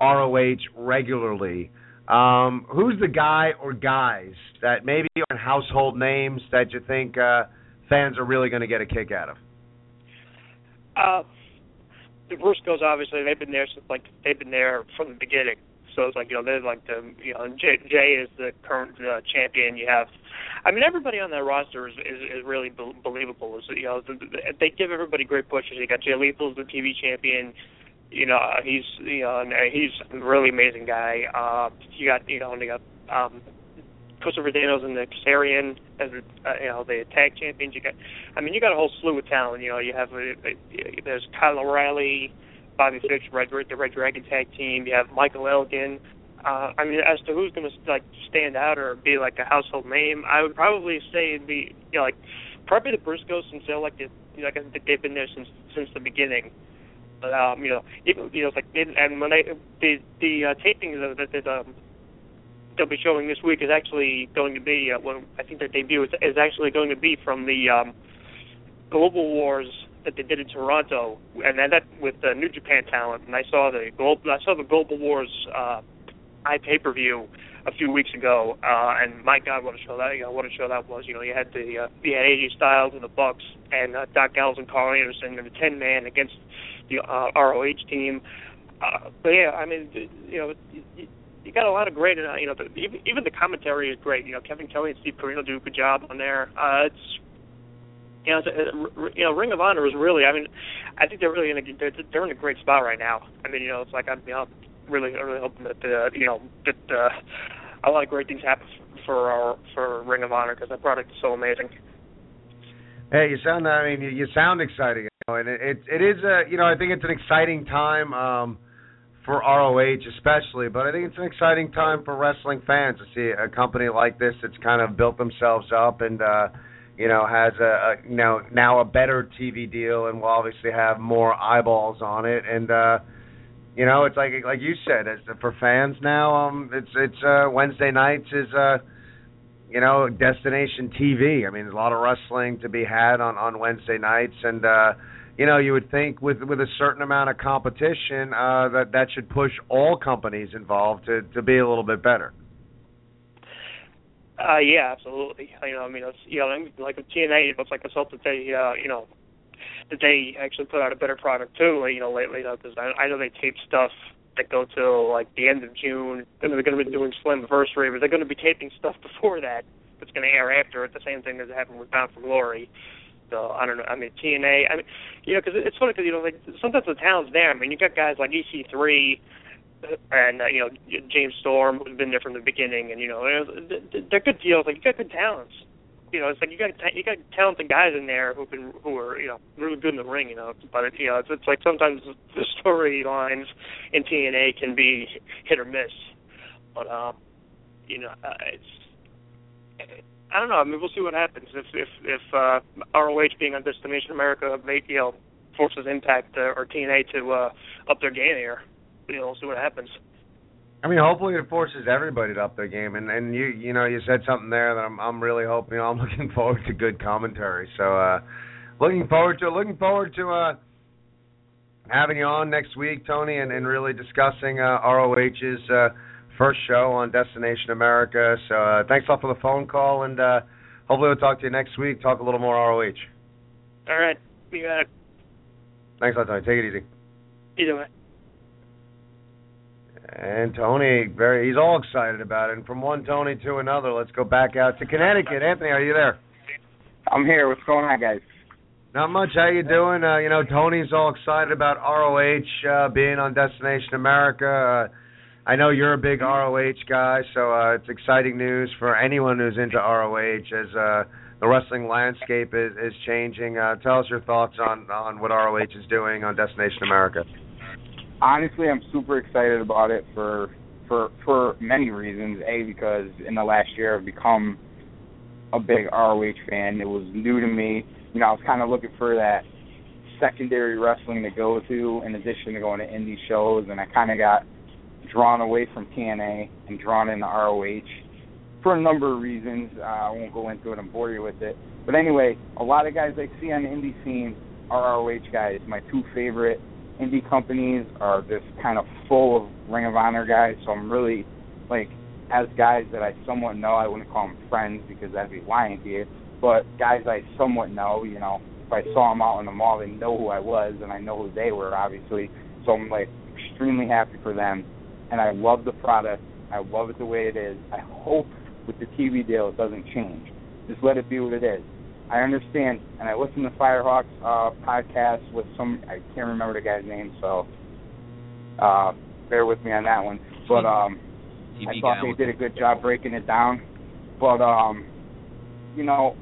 ROH regularly. Um, who's the guy or guys that maybe are household names that you think uh, fans are really going to get a kick out of? Uh, the Briscoes obviously they've been there since like they've been there from the beginning. So it's like you know they're like the you know Jay, Jay is the current uh, champion. You have, I mean everybody on that roster is is, is really be- believable. Is you know the, the, they give everybody great pushes. You got Jay Lethal as the TV champion. You know he's you know he's a really amazing guy. Uh, you got you know and you got um, Christopher Daniels and the Kazarian as uh, you know the tag champions. You got, I mean, you got a whole slew of talent. You know, you have a, uh, a, there's Kyle O'Reilly, Bobby Fish, Red, the Red Dragon tag team. You have Michael Elgin. Uh, I mean, as to who's going to like stand out or be like a household name, I would probably say it'd be you know, like probably the Briscoes since they're like the, you know, like they've been there since since the beginning. But um, you know, it, you know, it's like and when they the the uh, tapings that that um, they'll be showing this week is actually going to be uh, when I think their debut is, is actually going to be from the um, Global Wars that they did in Toronto, and that with the New Japan talent. And I saw the global I saw the Global Wars uh, i pay per view a few weeks ago, uh, and my God, what a show that you know, what a show that was. You know, you had the uh, you had AJ Styles and the Bucks, and uh, Doc Gallows and Karl Anderson, and the ten man against the uh, ROH team. Uh, but yeah, I mean, you know, you got a lot of great, uh, you know, the, even, even the commentary is great. You know, Kevin Kelly and Steve Corino do a good job on there. Uh, it's you know, it's, uh, you know, Ring of Honor is really. I mean, I think they're really in a they're, they're in a great spot right now. I mean, you know, it's like I'm you know, really really hoping that uh, you know that uh, a lot of great things happen for our for Ring of Honor because that product is so amazing. Hey, you sound. I mean, you, you sound exciting, you know, and it, it it is a. You know, I think it's an exciting time. um for ROH especially, but I think it's an exciting time for wrestling fans to see a company like this that's kind of built themselves up and uh you know has a, a you know now a better TV deal and will obviously have more eyeballs on it and uh you know it's like like you said as for fans now um it's it's uh Wednesday nights is uh you know destination TV. I mean there's a lot of wrestling to be had on on Wednesday nights and uh you know, you would think with with a certain amount of competition uh, that that should push all companies involved to to be a little bit better. Uh, yeah, absolutely. You know, I mean, it's you know, like with TNA, it's like I hope that they, uh, you know, that they actually put out a better product too. You know, lately, because I, I know they tape stuff that go till like the end of June. And they're going to be doing Slammiversary, but they're going to be taping stuff before that. That's going to air after it. The same thing that happened with Bound for Glory. So I don't know. I mean TNA. I mean, you know, because it's funny because you know, like sometimes the talent's there. I mean, you got guys like EC3 and uh, you know James Storm who's been there from the beginning, and you know they're good deals. Like you got good talents. You know, it's like you got you got talented guys in there who've been who are you know really good in the ring. You know, but it, you know it's, it's like sometimes the storylines in TNA can be hit or miss. But um, you know, uh, it's I don't know. I mean, we'll see what happens if if if uh, ROH being on Destination America, may, you know, forces Impact uh, or TNA to uh, up their game here. You know, we'll see what happens. I mean, hopefully it forces everybody to up their game, and and you you know you said something there that I'm I'm really hoping. I'm looking forward to good commentary. So, uh looking forward to looking forward to uh having you on next week, Tony, and and really discussing uh ROH's. uh first show on Destination America. So uh, thanks a lot for the phone call, and uh, hopefully we'll talk to you next week. Talk a little more ROH. All right. You got it. Thanks a lot, Tony. Take it easy. Either way. And Tony, very he's all excited about it. And from one Tony to another, let's go back out to Connecticut. Anthony, are you there? I'm here. What's going on, guys? Not much. How you doing? Uh, you know, Tony's all excited about ROH uh, being on Destination America. Uh, I know you're a big ROH guy, so uh, it's exciting news for anyone who's into ROH as uh, the wrestling landscape is, is changing. Uh, tell us your thoughts on on what ROH is doing on Destination America. Honestly, I'm super excited about it for for for many reasons. A because in the last year I've become a big ROH fan. It was new to me. You know, I was kind of looking for that secondary wrestling to go to in addition to going to indie shows, and I kind of got drawn away from TNA and drawn into ROH for a number of reasons. Uh, I won't go into it and bore you with it. But anyway, a lot of guys I see on the indie scene are ROH guys. My two favorite indie companies are just kind of full of Ring of Honor guys. So I'm really like as guys that I somewhat know. I wouldn't call them friends because that'd be lying to you. But guys I somewhat know, you know, if I saw them out in the mall, they know who I was and I know who they were, obviously. So I'm like extremely happy for them, and I love the product. I love it the way it is. I hope with the TV deal it doesn't change. Just let it be what it is. I understand, and I listened to Firehawks uh, podcast with some I can't remember the guy's name, so uh, bear with me on that one. But um, TV I thought they did a good job breaking it down. But um, you know,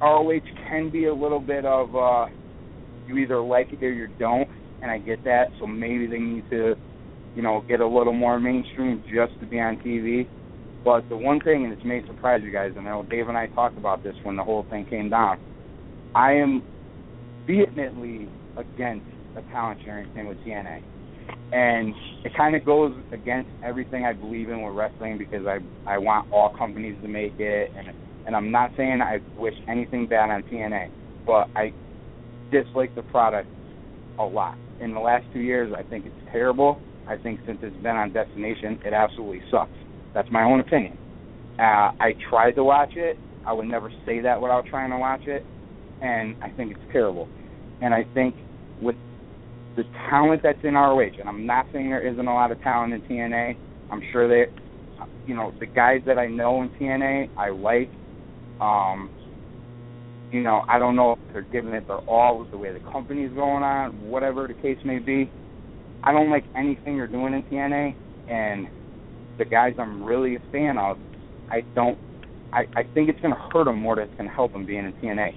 ROH can be a little bit of uh, you either like it or you don't, and I get that. So maybe they need to, you know, get a little more mainstream just to be on TV. But the one thing, and this may surprise you guys, and I know Dave and I talked about this when the whole thing came down. I am vehemently against a talent sharing thing with TNA, and it kind of goes against everything I believe in with wrestling because I I want all companies to make it, and and I'm not saying I wish anything bad on TNA, but I dislike the product a lot. In the last two years, I think it's terrible. I think since it's been on Destination, it absolutely sucks. That's my own opinion. Uh, I tried to watch it. I would never say that without trying to watch it, and I think it's terrible. And I think with the talent that's in ROH, and I'm not saying there isn't a lot of talent in TNA. I'm sure they, you know, the guys that I know in TNA, I like. Um, you know, I don't know if they're giving it their all with the way the company's going on, whatever the case may be. I don't like anything they're doing in TNA, and the guys I'm really a fan of, I don't. I, I think it's going to hurt them more than it's going to help them being in TNA.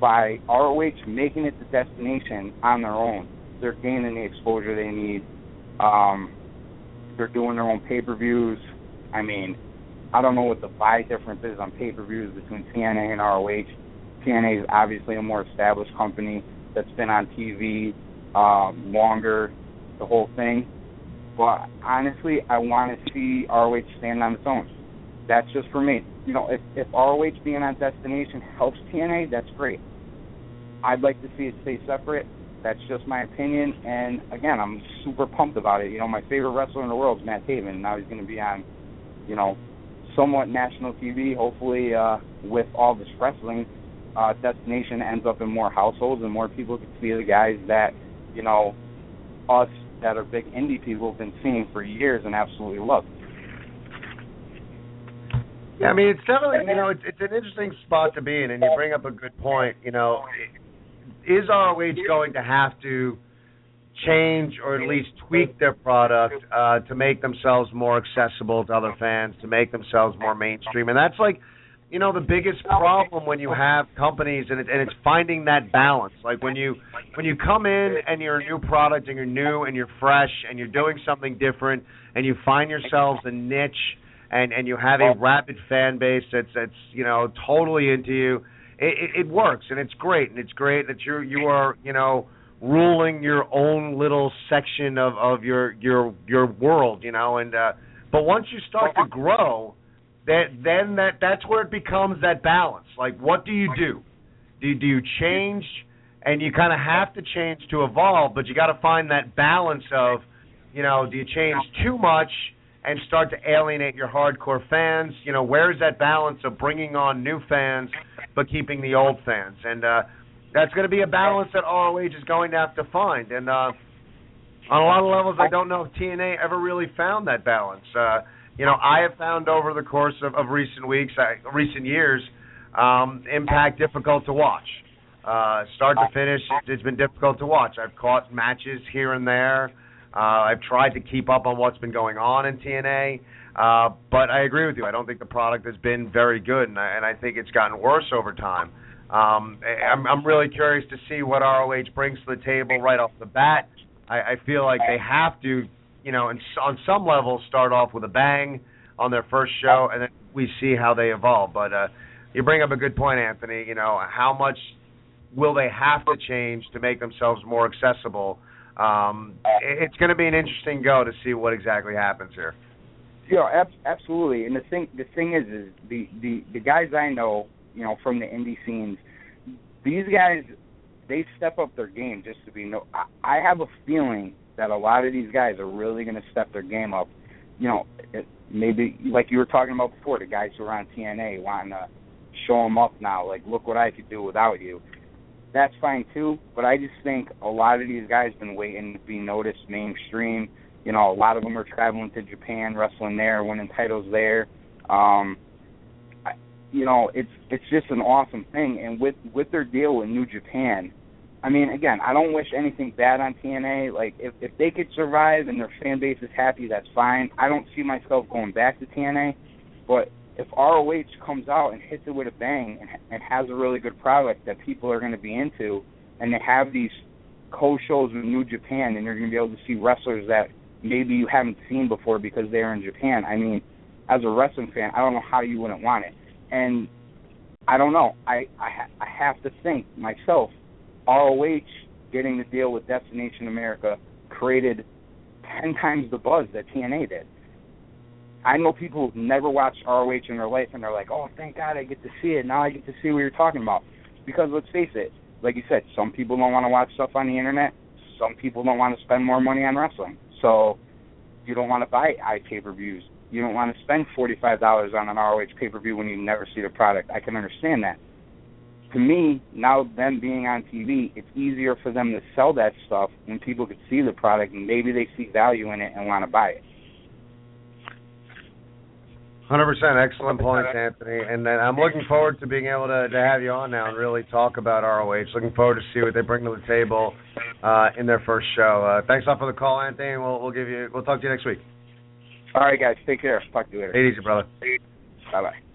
By ROH making it the destination on their own, they're gaining the exposure they need. Um, they're doing their own pay-per-views. I mean, I don't know what the buy difference is on pay-per-views between TNA and ROH. TNA is obviously a more established company that's been on TV um, longer, the whole thing. But honestly, I want to see ROH stand on its own. That's just for me. You know, if if ROH being on destination helps TNA, that's great. I'd like to see it stay separate. That's just my opinion. And again, I'm super pumped about it. You know, my favorite wrestler in the world is Matt Taven, now he's going to be on, you know, somewhat national TV. Hopefully, uh, with all this wrestling, uh, destination ends up in more households and more people can see the guys that, you know, us that are big indie people have been seeing for years and absolutely love. Yeah, I mean it's definitely you know it's it's an interesting spot to be in, and you bring up a good point. You know, is ROH going to have to change or at least tweak their product uh, to make themselves more accessible to other fans, to make themselves more mainstream, and that's like you know the biggest problem when you have companies and it, and it's finding that balance. Like when you when you come in and you're a new product and you're new and you're fresh and you're doing something different and you find yourselves a niche and and you have a rabid fan base that's that's you know totally into you. It, it, it works and it's great and it's great that you you are you know ruling your own little section of of your your your world you know and uh but once you start to grow that then that that's where it becomes that balance like what do you do do do you change and you kind of have to change to evolve but you got to find that balance of you know do you change too much and start to alienate your hardcore fans you know where's that balance of bringing on new fans but keeping the old fans. And uh, that's going to be a balance that ROH is going to have to find. And uh, on a lot of levels, I don't know if TNA ever really found that balance. Uh, you know, I have found over the course of, of recent weeks, uh, recent years, um, Impact difficult to watch. Uh, start to finish, it's been difficult to watch. I've caught matches here and there. Uh, I've tried to keep up on what's been going on in TNA, uh, but I agree with you. I don't think the product has been very good, and I, and I think it's gotten worse over time. Um, I'm, I'm really curious to see what ROH brings to the table right off the bat. I, I feel like they have to, you know, in, on some level, start off with a bang on their first show, and then we see how they evolve. But uh, you bring up a good point, Anthony. You know, how much will they have to change to make themselves more accessible? Um, it's going to be an interesting go to see what exactly happens here. Yeah, ab- absolutely. And the thing, the thing is, is the the the guys I know, you know, from the indie scenes, these guys, they step up their game just to be no. I, I have a feeling that a lot of these guys are really going to step their game up. You know, it, maybe like you were talking about before, the guys who are on TNA wanting to show them up now. Like, look what I could do without you that's fine too. But I just think a lot of these guys been waiting to be noticed mainstream. You know, a lot of them are traveling to Japan, wrestling there, winning titles there. Um, I, you know, it's it's just an awesome thing. And with with their deal with New Japan, I mean, again, I don't wish anything bad on TNA. Like, if if they could survive and their fan base is happy, that's fine. I don't see myself going back to TNA, but if ROH comes out and hits it with a bang and, and has a really good product that people are going to be into, and they have these co-shows with New Japan, and you're going to be able to see wrestlers that maybe you haven't seen before because they're in Japan. I mean, as a wrestling fan, I don't know how you wouldn't want it. And I don't know. I I, ha- I have to think myself. ROH getting the deal with Destination America created ten times the buzz that TNA did. I know people who've never watched ROH in their life, and they're like, "Oh, thank God I get to see it. Now I get to see what you're talking about." Because let's face it, like you said, some people don't want to watch stuff on the internet. Some people don't want to spend more money on wrestling. So you don't want to buy i pay per views. You don't want to spend forty five dollars on an ROH pay per view when you never see the product. I can understand that. To me, now them being on TV, it's easier for them to sell that stuff when people could see the product and maybe they see value in it and want to buy it. Hundred percent, excellent points, Anthony. And then I'm looking forward to being able to, to have you on now and really talk about ROH. Looking forward to see what they bring to the table uh, in their first show. Uh, thanks a lot for the call, Anthony. We'll we'll give you we'll talk to you next week. All right, guys. Take care. Talk to you later. Take it easy, brother. Bye bye.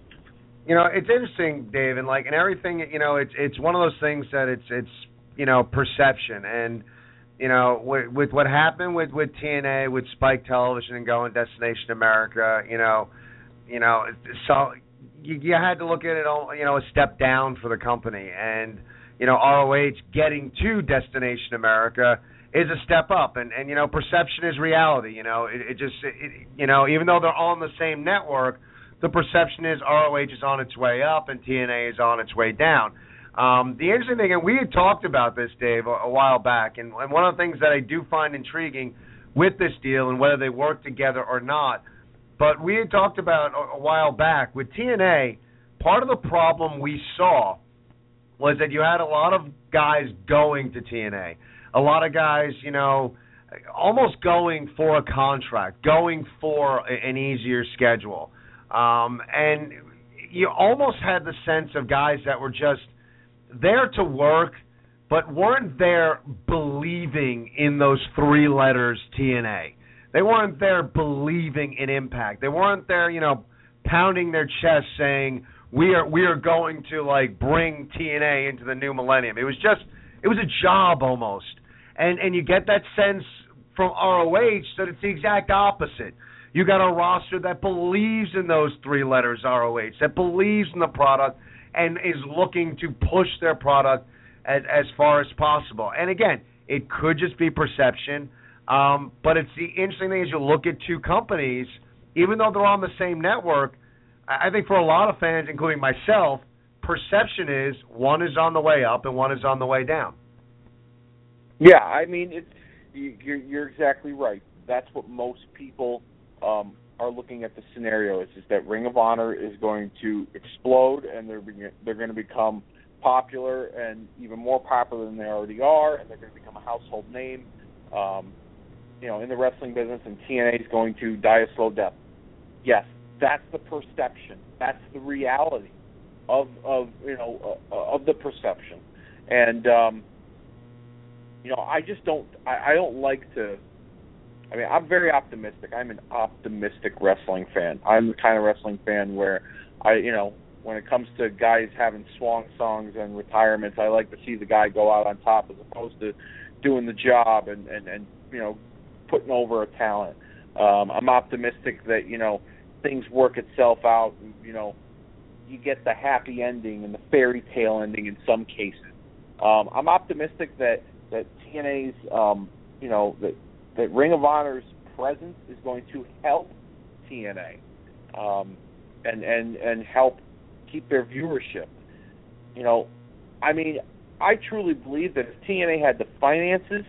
You know, it's interesting, Dave, and like and everything. You know, it's it's one of those things that it's it's you know perception and you know, with, with what happened with with TNA, with Spike Television and going Destination America, you know, you know, so you, you had to look at it, all, you know, a step down for the company, and you know, ROH getting to Destination America is a step up, and and you know, perception is reality. You know, it, it just, it, you know, even though they're all on the same network, the perception is ROH is on its way up and TNA is on its way down. Um, the interesting thing, and we had talked about this, Dave, a, a while back, and, and one of the things that I do find intriguing with this deal and whether they work together or not but we had talked about a, a while back with TNA. Part of the problem we saw was that you had a lot of guys going to TNA, a lot of guys, you know, almost going for a contract, going for a, an easier schedule, um, and you almost had the sense of guys that were just there to work, but weren't there believing in those three letters TNA. They weren't there believing in impact. They weren't there, you know, pounding their chest saying we are we are going to like bring TNA into the new millennium. It was just it was a job almost. And and you get that sense from ROH that it's the exact opposite. You got a roster that believes in those three letters ROH, that believes in the product and is looking to push their product as as far as possible. And again, it could just be perception. Um, but it's the interesting thing is you look at two companies, even though they're on the same network. I think for a lot of fans, including myself, perception is one is on the way up and one is on the way down. Yeah, I mean, it's you're you're exactly right. That's what most people um, are looking at the scenario is, is that Ring of Honor is going to explode and they're being, they're going to become popular and even more popular than they already are, and they're going to become a household name, um, you know, in the wrestling business, and TNA is going to die a slow death. Yes, that's the perception. That's the reality of of you know uh, of the perception, and um, you know, I just don't I, I don't like to I mean, I'm very optimistic. I'm an optimistic wrestling fan. I'm the kind of wrestling fan where I, you know, when it comes to guys having swan songs and retirements, I like to see the guy go out on top as opposed to doing the job and and and you know putting over a talent. Um, I'm optimistic that you know things work itself out. You know, you get the happy ending and the fairy tale ending in some cases. Um, I'm optimistic that that TNA's um, you know that that Ring of Honor's presence is going to help TNA um, and and and help keep their viewership. You know, I mean, I truly believe that if TNA had the finances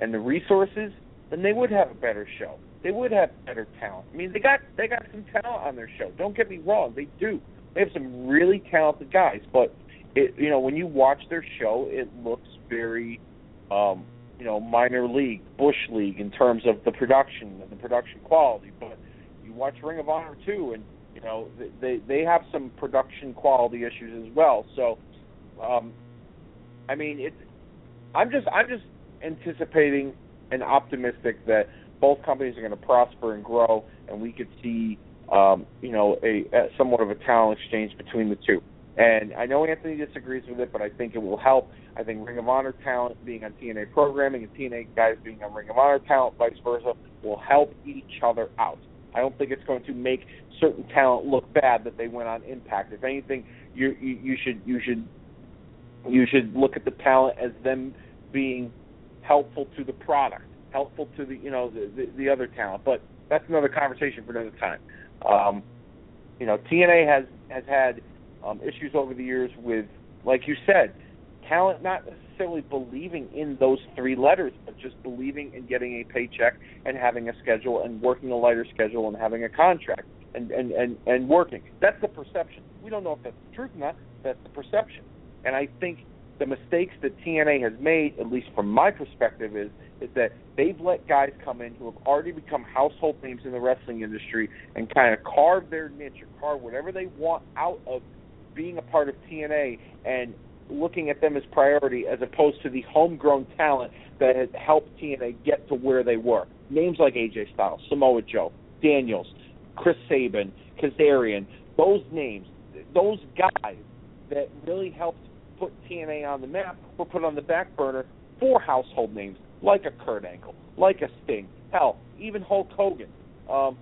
and the resources, then they would have a better show. They would have better talent. I mean, they got they got some talent on their show. Don't get me wrong, they do. They have some really talented guys, but it you know when you watch their show, it looks very um, you know minor league, bush league in terms of the production and the production quality. But you watch Ring of Honor too, and you know they they have some production quality issues as well. So, um, I mean, it's I'm just I'm just anticipating and optimistic that both companies are going to prosper and grow, and we could see um, you know a, a somewhat of a talent exchange between the two. And I know Anthony disagrees with it, but I think it will help. I think Ring of Honor talent being on TNA programming and TNA guys being on Ring of Honor talent, vice versa, will help each other out. I don't think it's going to make certain talent look bad that they went on Impact. If anything, you you, should you should you should look at the talent as them being helpful to the product, helpful to the you know the the, the other talent. But that's another conversation for another time. Um, you know, TNA has has had um, issues over the years with, like you said, talent not necessarily believing in those three letters, but just believing in getting a paycheck and having a schedule and working a lighter schedule and having a contract and and and, and working. That's the perception. We don't know if that's the truth or not. That's the perception. And I think the mistakes that TNA has made, at least from my perspective, is is that they've let guys come in who have already become household names in the wrestling industry and kind of carve their niche or carve whatever they want out of being a part of TNA and looking at them as priority as opposed to the homegrown talent that had helped TNA get to where they were. Names like AJ Styles, Samoa Joe, Daniels, Chris Sabin, Kazarian, those names, those guys that really helped put TNA on the map were put on the back burner for household names like a Kurt Angle, like a Sting, hell, even Hulk Hogan. Um,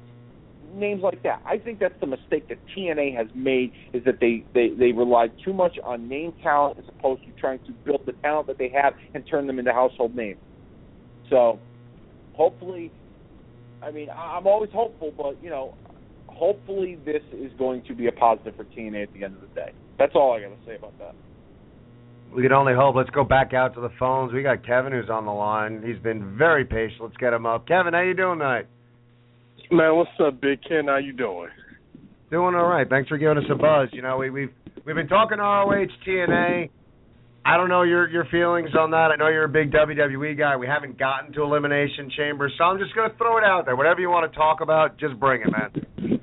names like that. I think that's the mistake that TNA has made is that they they they relied too much on name talent as opposed to trying to build the talent that they have and turn them into household names. So, hopefully, I mean, I'm always hopeful, but you know, hopefully this is going to be a positive for TNA at the end of the day. That's all I got to say about that. We can only hope. Let's go back out to the phones. We got Kevin who's on the line. He's been very patient. Let's get him up. Kevin, how you doing tonight? Man, what's up, Big Ken? How you doing? Doing all right. Thanks for giving us a buzz. You know, we, we've we've been talking ROH TNA. I don't know your your feelings on that. I know you're a big WWE guy. We haven't gotten to Elimination Chamber, so I'm just gonna throw it out there. Whatever you want to talk about, just bring it, man.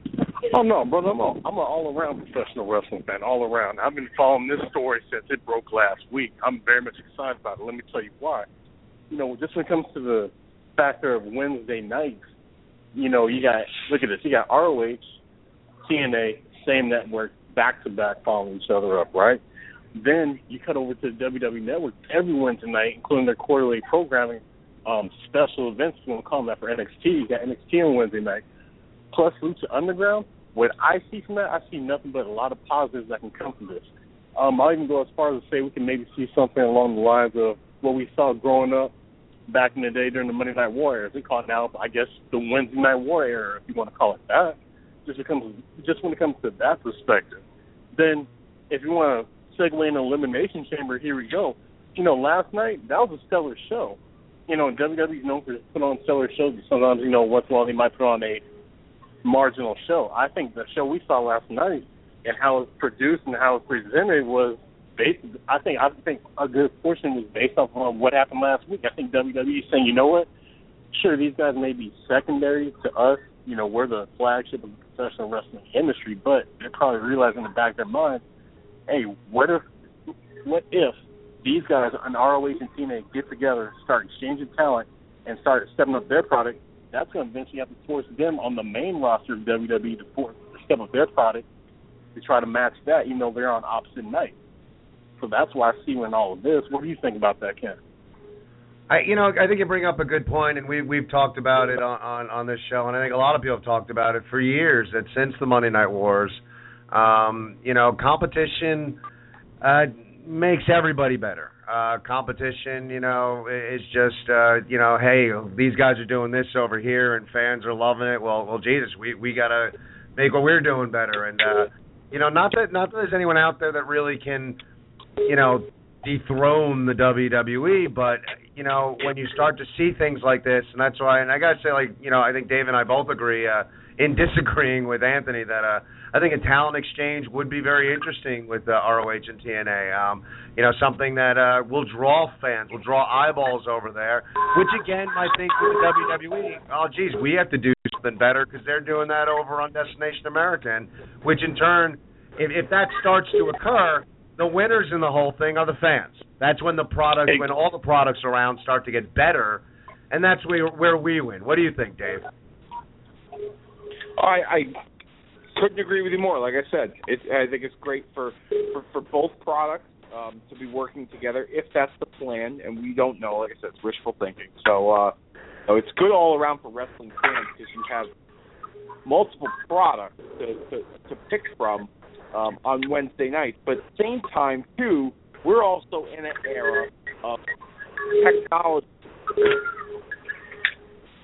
Oh no, brother, I'm a I'm an all around professional wrestling fan, all around. I've been following this story since it broke last week. I'm very much excited about it. Let me tell you why. You know, just when it comes to the factor of Wednesday nights, you know, you got look at this. You got ROH, TNA, same network, back to back, following each other up, right? Then you cut over to the WWE Network every Wednesday night, including their quarterly programming, um, special events. Want to that for NXT. You got NXT on Wednesday night, plus Lucha Underground. What I see from that, I see nothing but a lot of positives that can come from this. Um, I'll even go as far as to say we can maybe see something along the lines of what we saw growing up back in the day during the Monday Night Warriors. They call it now, I guess, the Wednesday Night Warrior, if you want to call it that. Just becomes just when it comes to that perspective. Then, if you want to segue in elimination chamber, here we go. You know, last night that was a stellar show. You know, WWE's known for putting on stellar shows. Sometimes, you know, once in a while they might put on a marginal show. I think the show we saw last night and how it's produced and how it's presented was based. I think I think a good portion was based off of what happened last week. I think WWE saying, you know what, sure these guys may be secondary to us. You know, we're the flagship of the professional wrestling industry, but they're probably realizing in the back of their mind, hey, what if, what if these guys on ROH and TNA get together, start exchanging talent, and start stepping up their product? That's going to eventually have to force them on the main roster of WWE to, step up their product to try to match that, even though they're on opposite nights. So that's why I see you in all of this. What do you think about that, Ken? I, you know, I think you bring up a good point, and we we've talked about it on, on on this show, and I think a lot of people have talked about it for years. That since the Monday Night Wars, um, you know, competition uh, makes everybody better. Uh, competition, you know, is just uh, you know, hey, these guys are doing this over here, and fans are loving it. Well, well, Jesus, we we gotta make what we're doing better, and uh, you know, not that not that there's anyone out there that really can, you know, dethrone the WWE, but you know, when you start to see things like this, and that's why, and I gotta say, like, you know, I think Dave and I both agree uh, in disagreeing with Anthony that uh, I think a talent exchange would be very interesting with uh, ROH and TNA. Um, you know, something that uh, will draw fans, will draw eyeballs over there, which again, I think with the WWE, oh, geez, we have to do something better because they're doing that over on Destination American, which in turn, if, if that starts to occur, the winners in the whole thing are the fans. That's when the product, when all the products around start to get better, and that's where where we win. What do you think, Dave? I, I couldn't agree with you more. Like I said, it, I think it's great for for, for both products um, to be working together if that's the plan, and we don't know. Like I said, it's wishful thinking. So, uh, so it's good all around for wrestling fans because you have multiple products to, to, to pick from um, on Wednesday nights. But at the same time, too, we're also in an era of technology.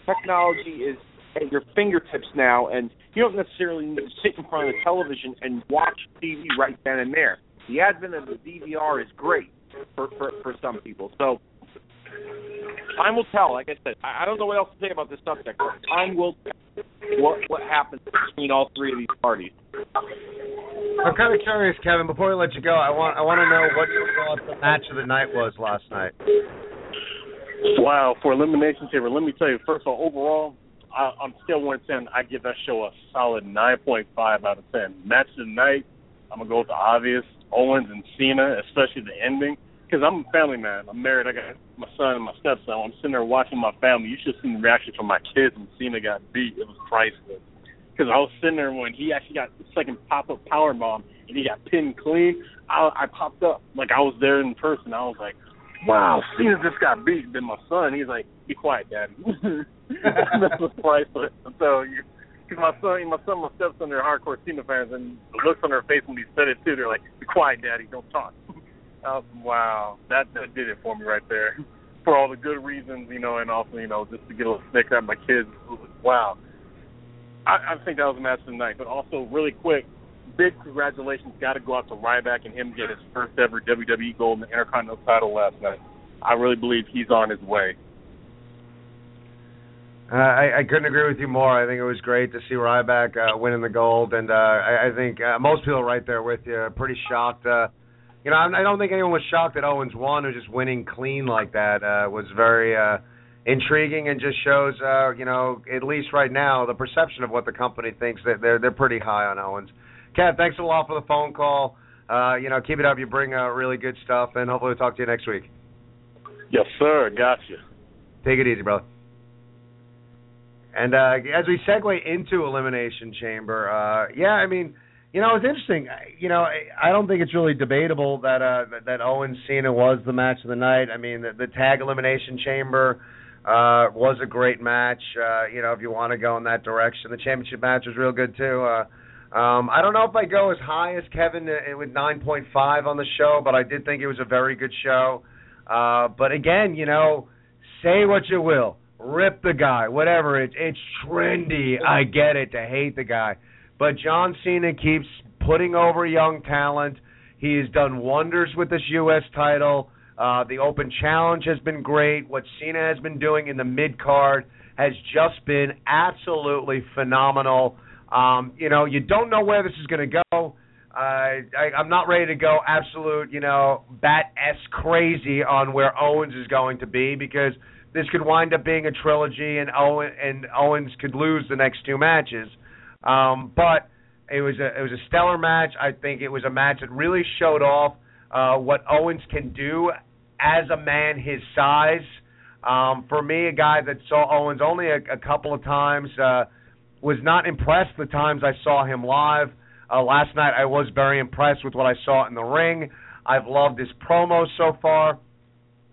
Technology is at your fingertips now, and you don't necessarily need to sit in front of the television and watch TV right then and there. The advent of the DVR is great for for, for some people. So time will tell. Like I said, I, don't know what else to say about this subject. Time will tell what what happens between all three of these parties. I'm kind of curious, Kevin. Before we let you go, I want I want to know what you thought the match of the night was last night. Wow, for Elimination Chamber, let me tell you, first of all, overall, I, I'm still 1 10. I give that show a solid 9.5 out of 10. Match of the night, I'm to go with the obvious Owens and Cena, especially the ending. Because I'm a family man. I'm married. I got my son and my stepson. I'm sitting there watching my family. You should seen the reaction from my kids when Cena got beat. It was priceless. Because I was sitting there when he actually got the second pop up power bomb and he got pinned clean. I, I popped up like I was there in person. I was like, wow, Cena just got beat. Then my son, he's like, be quiet, daddy. that was priceless. So cause my son, my son, my stepson, they're hardcore Cena fans, and the looks on their face when he said it too, they're like, "Be quiet, Daddy, don't talk." I wow, that that did it for me right there, for all the good reasons, you know, and also you know just to get a little snicker at my kids. Wow, I, I think that was a match of the night. But also, really quick, big congratulations got to go out to Ryback and him get his first ever WWE gold in the Intercontinental title last night. I really believe he's on his way. Uh, I, I couldn't agree with you more. I think it was great to see Ryback uh, winning the gold, and uh, I, I think uh, most people right there with you are pretty shocked. Uh, you know, I, I don't think anyone was shocked that Owens won or just winning clean like that uh, was very uh, intriguing and just shows, uh, you know, at least right now, the perception of what the company thinks that they're they're pretty high on Owens. Kat, thanks a lot for the phone call. Uh, you know, keep it up. You bring uh, really good stuff, and hopefully we'll talk to you next week. Yes, sir. Gotcha. Take it easy, brother. And uh, as we segue into Elimination Chamber, uh, yeah, I mean, you know, it's interesting. You know, I don't think it's really debatable that uh, that, that Owen Cena was the match of the night. I mean, the, the Tag Elimination Chamber uh, was a great match. Uh, you know, if you want to go in that direction, the championship match was real good too. Uh, um, I don't know if I go as high as Kevin uh, with 9.5 on the show, but I did think it was a very good show. Uh, but again, you know, say what you will rip the guy, whatever. It's it's trendy. I get it to hate the guy, but John Cena keeps putting over young talent. He has done wonders with this U.S. title. Uh, the Open Challenge has been great. What Cena has been doing in the mid card has just been absolutely phenomenal. Um, you know, you don't know where this is going to go. I, I'm not ready to go absolute, you know, bat s crazy on where Owens is going to be because this could wind up being a trilogy, and Owen and Owens could lose the next two matches. Um, but it was a it was a stellar match. I think it was a match that really showed off uh, what Owens can do as a man his size. Um, for me, a guy that saw Owens only a, a couple of times, uh, was not impressed the times I saw him live. Uh, last night, I was very impressed with what I saw in the ring. I've loved his promo so far.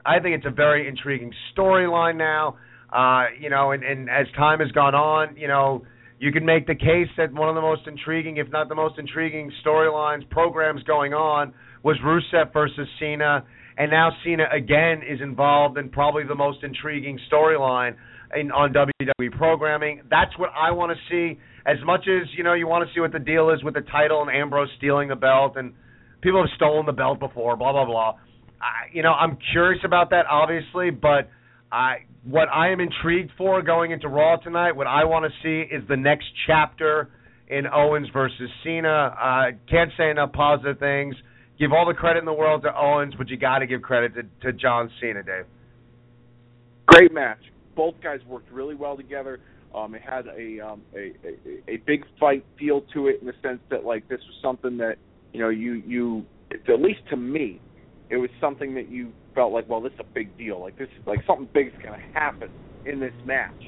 I think it's a very intriguing storyline now. Uh, you know, and, and as time has gone on, you know, you can make the case that one of the most intriguing, if not the most intriguing storylines, programs going on was Rusev versus Cena, and now Cena again is involved in probably the most intriguing storyline in on WWE programming. That's what I want to see. As much as you know, you want to see what the deal is with the title and Ambrose stealing the belt, and people have stolen the belt before. Blah blah blah. I, you know, I'm curious about that, obviously, but I what I am intrigued for going into Raw tonight, what I want to see is the next chapter in Owens versus Cena. Uh, can't say enough positive things. Give all the credit in the world to Owens, but you got to give credit to, to John Cena, Dave. Great match. Both guys worked really well together. Um, it had a, um, a, a a big fight feel to it in the sense that like this was something that you know you you at least to me it was something that you felt like well this is a big deal like this like something big is going to happen in this match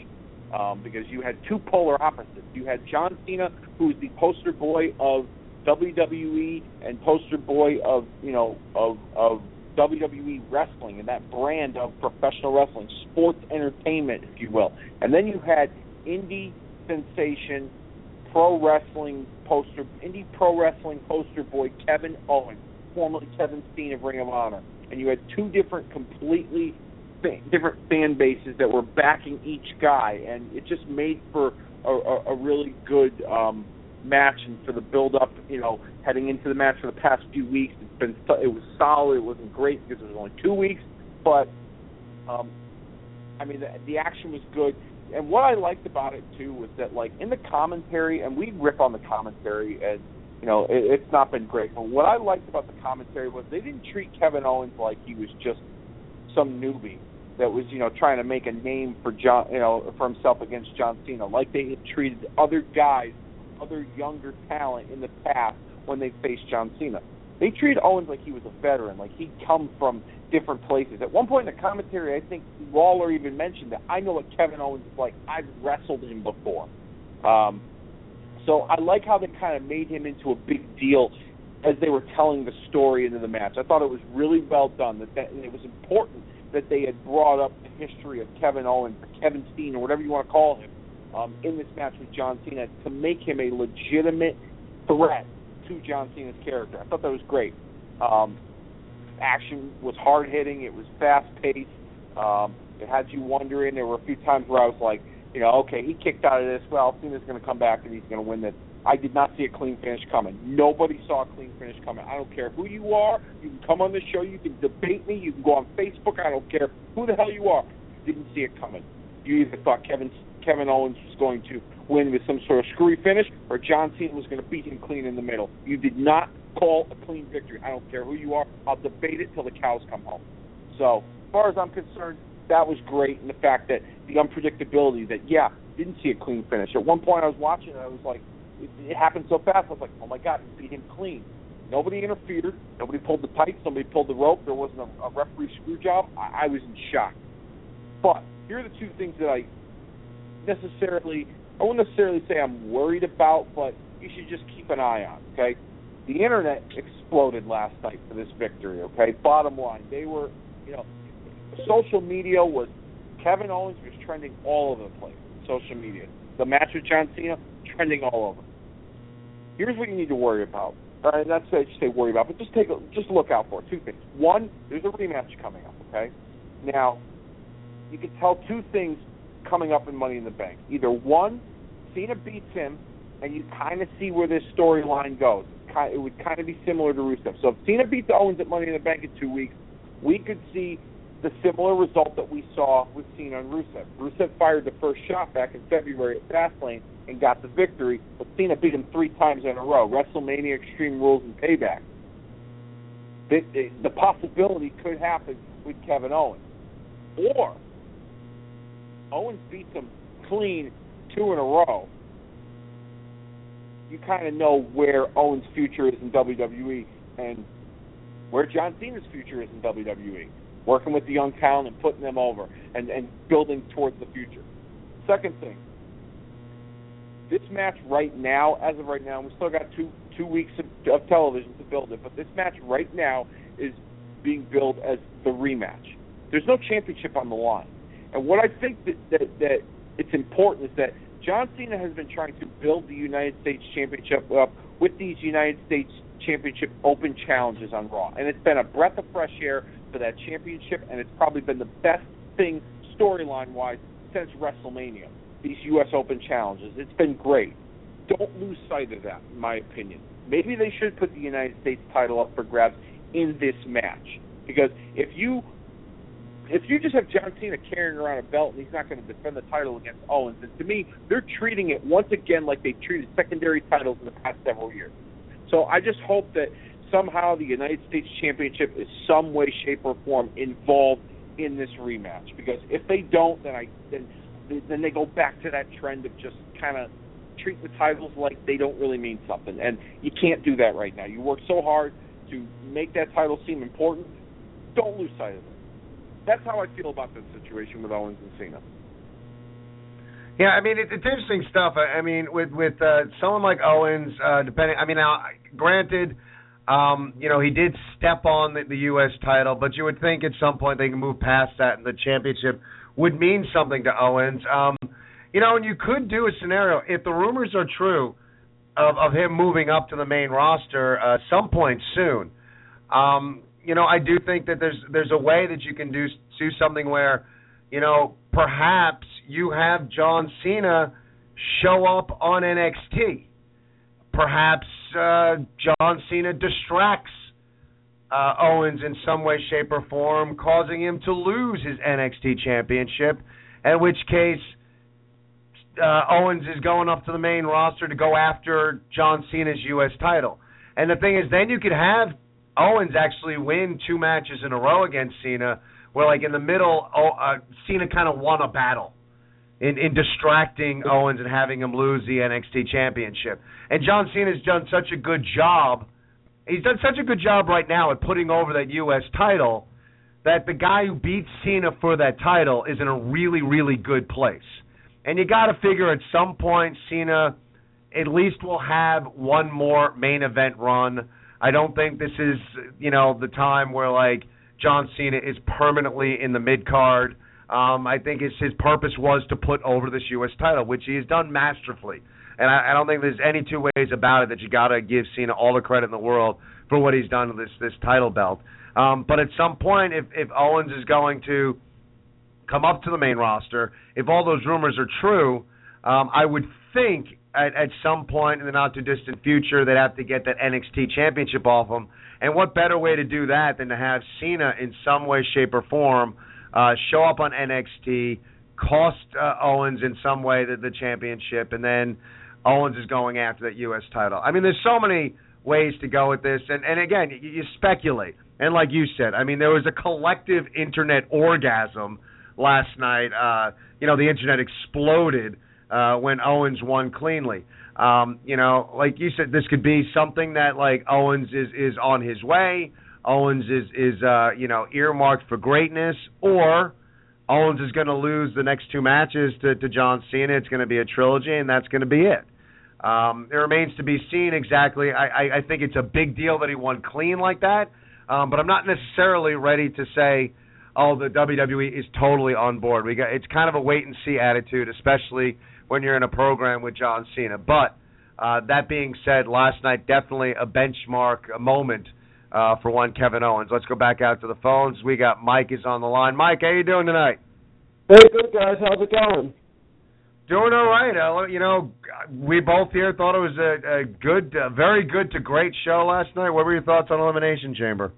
um, because you had two polar opposites. You had John Cena who was the poster boy of WWE and poster boy of you know of of WWE wrestling and that brand of professional wrestling, sports entertainment, if you will. And then you had indie sensation, pro wrestling poster, indie pro wrestling poster boy Kevin Owens, formerly Kevin Steen of Ring of Honor. And you had two different, completely different fan bases that were backing each guy, and it just made for a, a, a really good um, match and for the build up, you know, heading into the match for the past few weeks. It's been it was solid. It wasn't great because it was only two weeks, but um, I mean the, the action was good. And what I liked about it too was that like in the commentary, and we rip on the commentary, and you know it, it's not been great. But what I liked about the commentary was they didn't treat Kevin Owens like he was just some newbie that was you know trying to make a name for John you know for himself against John Cena, like they had treated other guys other younger talent in the past when they faced John Cena. They treated Owens like he was a veteran, like he'd come from different places. At one point in the commentary, I think Waller even mentioned that I know what Kevin Owens is like. I've wrestled him before. Um, so I like how they kind of made him into a big deal as they were telling the story into the match. I thought it was really well done. That, that and it was important that they had brought up the history of Kevin Owens, Kevin Steen, or whatever you want to call him, um, in this match with John Cena to make him a legitimate threat to John Cena's character. I thought that was great. Um, action was hard hitting. It was fast paced. Um, it had you wondering. There were a few times where I was like, you know, okay, he kicked out of this. Well, Cena's going to come back and he's going to win this. I did not see a clean finish coming. Nobody saw a clean finish coming. I don't care who you are. You can come on the show. You can debate me. You can go on Facebook. I don't care who the hell you are. Didn't see it coming. You either thought Kevin Kevin Owens was going to win with some sort of screwy finish, or John Cena was going to beat him clean in the middle. You did not call a clean victory. I don't care who you are. I'll debate it till the cows come home. So, as far as I'm concerned, that was great, and the fact that the unpredictability that yeah, didn't see a clean finish. At one point, I was watching, and I was like, it, it happened so fast. I was like, oh my god, he beat him clean. Nobody interfered. Nobody pulled the tights. Nobody pulled the rope. There wasn't a, a referee screw job. I, I was in shock. But here are the two things that I necessarily I won't necessarily say I'm worried about, but you should just keep an eye on. Okay, the internet exploded last night for this victory. Okay, bottom line, they were, you know, social media was Kevin Owens was trending all over the place. Social media, the match with John Cena trending all over. Here's what you need to worry about. All right, I should say worry about, but just take a, just look out for two things. One, there's a rematch coming up. Okay, now you can tell two things coming up in Money in the Bank. Either one, Cena beats him, and you kind of see where this storyline goes. It would kind of be similar to Rusev. So if Cena beats Owens at Money in the Bank in two weeks, we could see the similar result that we saw with Cena and Rusev. Rusev fired the first shot back in February at Fastlane and got the victory, but Cena beat him three times in a row. WrestleMania, Extreme Rules, and Payback. The, the, the possibility could happen with Kevin Owens. Or Owens beats him clean two in a row. You kind of know where Owens' future is in WWE and where John Cena's future is in WWE. Working with the young talent and putting them over and, and building towards the future. Second thing, this match right now, as of right now, we still got two two weeks of, of television to build it, but this match right now is being billed as the rematch. There's no championship on the line, and what I think that that, that it's important is that John Cena has been trying to build the United States Championship up with these United States Championship Open challenges on Raw, and it's been a breath of fresh air for that championship, and it's probably been the best thing storyline wise since WrestleMania. These U.S. Open challenges, it's been great. Don't lose sight of that, in my opinion. Maybe they should put the United States title up for grabs in this match because if you if you just have John Cena carrying around a belt and he's not going to defend the title against Owens, then to me they're treating it once again like they've treated secondary titles in the past several years. So I just hope that somehow the United States Championship is some way, shape, or form involved in this rematch. Because if they don't, then I then then they go back to that trend of just kind of treat the titles like they don't really mean something, and you can't do that right now. You work so hard to make that title seem important. Don't lose sight of it. That's how I feel about this situation with Owens and Cena. Yeah, I mean it, it's interesting stuff. I, I mean, with with uh, someone like Owens, uh, depending. I mean, now granted, um, you know, he did step on the, the U.S. title, but you would think at some point they can move past that, and the championship would mean something to Owens. Um, you know, and you could do a scenario if the rumors are true of, of him moving up to the main roster uh, some point soon. Um, you know, I do think that there's there's a way that you can do do something where, you know, perhaps you have John Cena show up on NXT. Perhaps uh, John Cena distracts uh, Owens in some way, shape, or form, causing him to lose his NXT championship. In which case, uh, Owens is going up to the main roster to go after John Cena's U.S. title. And the thing is, then you could have Owens actually win two matches in a row against Cena, where like in the middle, oh, uh, Cena kind of won a battle in in distracting Owens and having him lose the NXT championship. And John Cena's done such a good job. He's done such a good job right now at putting over that U.S. title that the guy who beats Cena for that title is in a really, really good place. And you got to figure at some point Cena at least will have one more main event run. I don't think this is, you know, the time where like John Cena is permanently in the mid card. Um, I think his his purpose was to put over this U.S. title, which he has done masterfully. And I, I don't think there's any two ways about it that you got to give Cena all the credit in the world for what he's done with this this title belt. Um, but at some point, if if Owens is going to come up to the main roster, if all those rumors are true, um, I would think at, at some point in the not too distant future they'd have to get that NXT championship off him. And what better way to do that than to have Cena in some way, shape, or form uh, show up on NXT, cost uh, Owens in some way the, the championship, and then Owens is going after that U.S. title. I mean, there's so many ways to go with this, and and again, you, you speculate. And like you said, I mean, there was a collective internet orgasm last night. Uh, you know, the internet exploded uh, when Owens won cleanly. Um, you know, like you said, this could be something that like Owens is is on his way. Owens is is uh, you know earmarked for greatness, or Owens is going to lose the next two matches to, to John Cena. It's going to be a trilogy, and that's going to be it. Um, it remains to be seen exactly. I, I, I think it's a big deal that he won clean like that, um, but I'm not necessarily ready to say, oh, the WWE is totally on board. We got it's kind of a wait and see attitude, especially when you're in a program with John Cena. But uh, that being said, last night definitely a benchmark a moment uh, for one Kevin Owens. Let's go back out to the phones. We got Mike is on the line. Mike, how you doing tonight? Hey, good guys. How's it going? Doing all right. Uh, you know, we both here thought it was a, a good, uh, very good to great show last night. What were your thoughts on Elimination Chamber?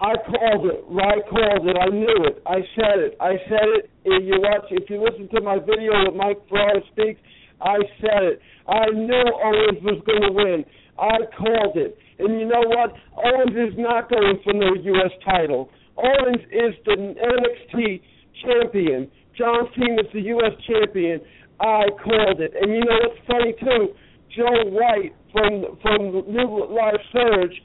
I called it. I called it. I knew it. I said it. I said it. If you watch, if you listen to my video with Mike Ferrara speaks, I said it. I knew Owens was going to win. I called it. And you know what? Owens is not going for no U.S. title. Owens is the NXT champion. John Cena is the U.S. champion. I called it. And you know what's funny too? Joe White from from New Live Surge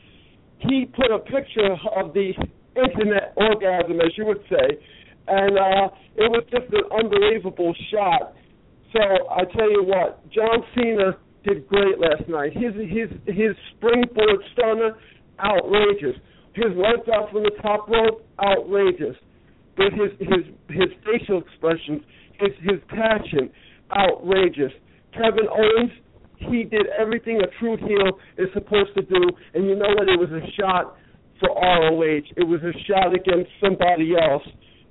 he put a picture of the internet orgasm, as you would say, and uh, it was just an unbelievable shot. So I tell you what, John Cena did great last night. His his his springboard stunner, outrageous. His legs out from the top rope, outrageous. But his his his facial expressions, his his passion, outrageous. Kevin Owens, he did everything a true heel is supposed to do, and you know what? It was a shot for ROH. It was a shot against somebody else.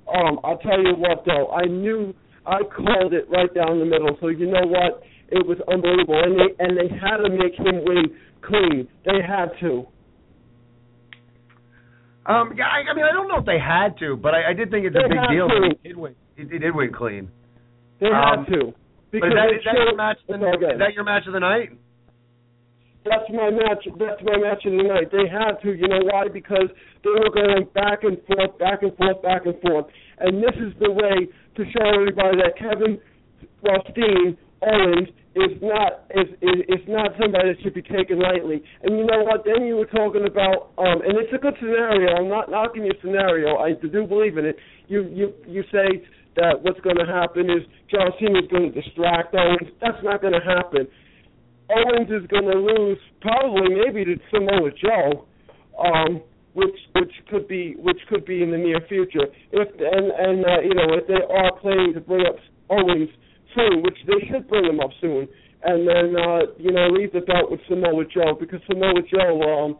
Um, I'll tell you what, though, I knew I called it right down the middle. So you know what? It was unbelievable, and they and they had to make him win clean. They had to. Um, yeah, I, I mean, I don't know if they had to, but I, I did think it's they a big deal. To. He did win. He, he did win clean. They um, had to. But is that, is that your match? Of the, is that your match of the night? That's my match. That's my match of the night. They had to, you know why? Because they were going back and forth, back and forth, back and forth, and this is the way to show everybody that Kevin Rostine Owens is not is, is is not somebody that should be taken lightly. And you know what? Then you were talking about, um, and it's a good scenario. I'm not knocking your scenario. I do believe in it. You you you say that what's going to happen is John Cena is going to distract Owens. That's not going to happen. Owens is going to lose probably maybe to Samoa Joe, um, which which could be which could be in the near future. If and and uh, you know if they are planning to bring up Owens soon, which they should bring him up soon, and then uh, you know leave the belt with Samoa Joe because Samoa Joe um,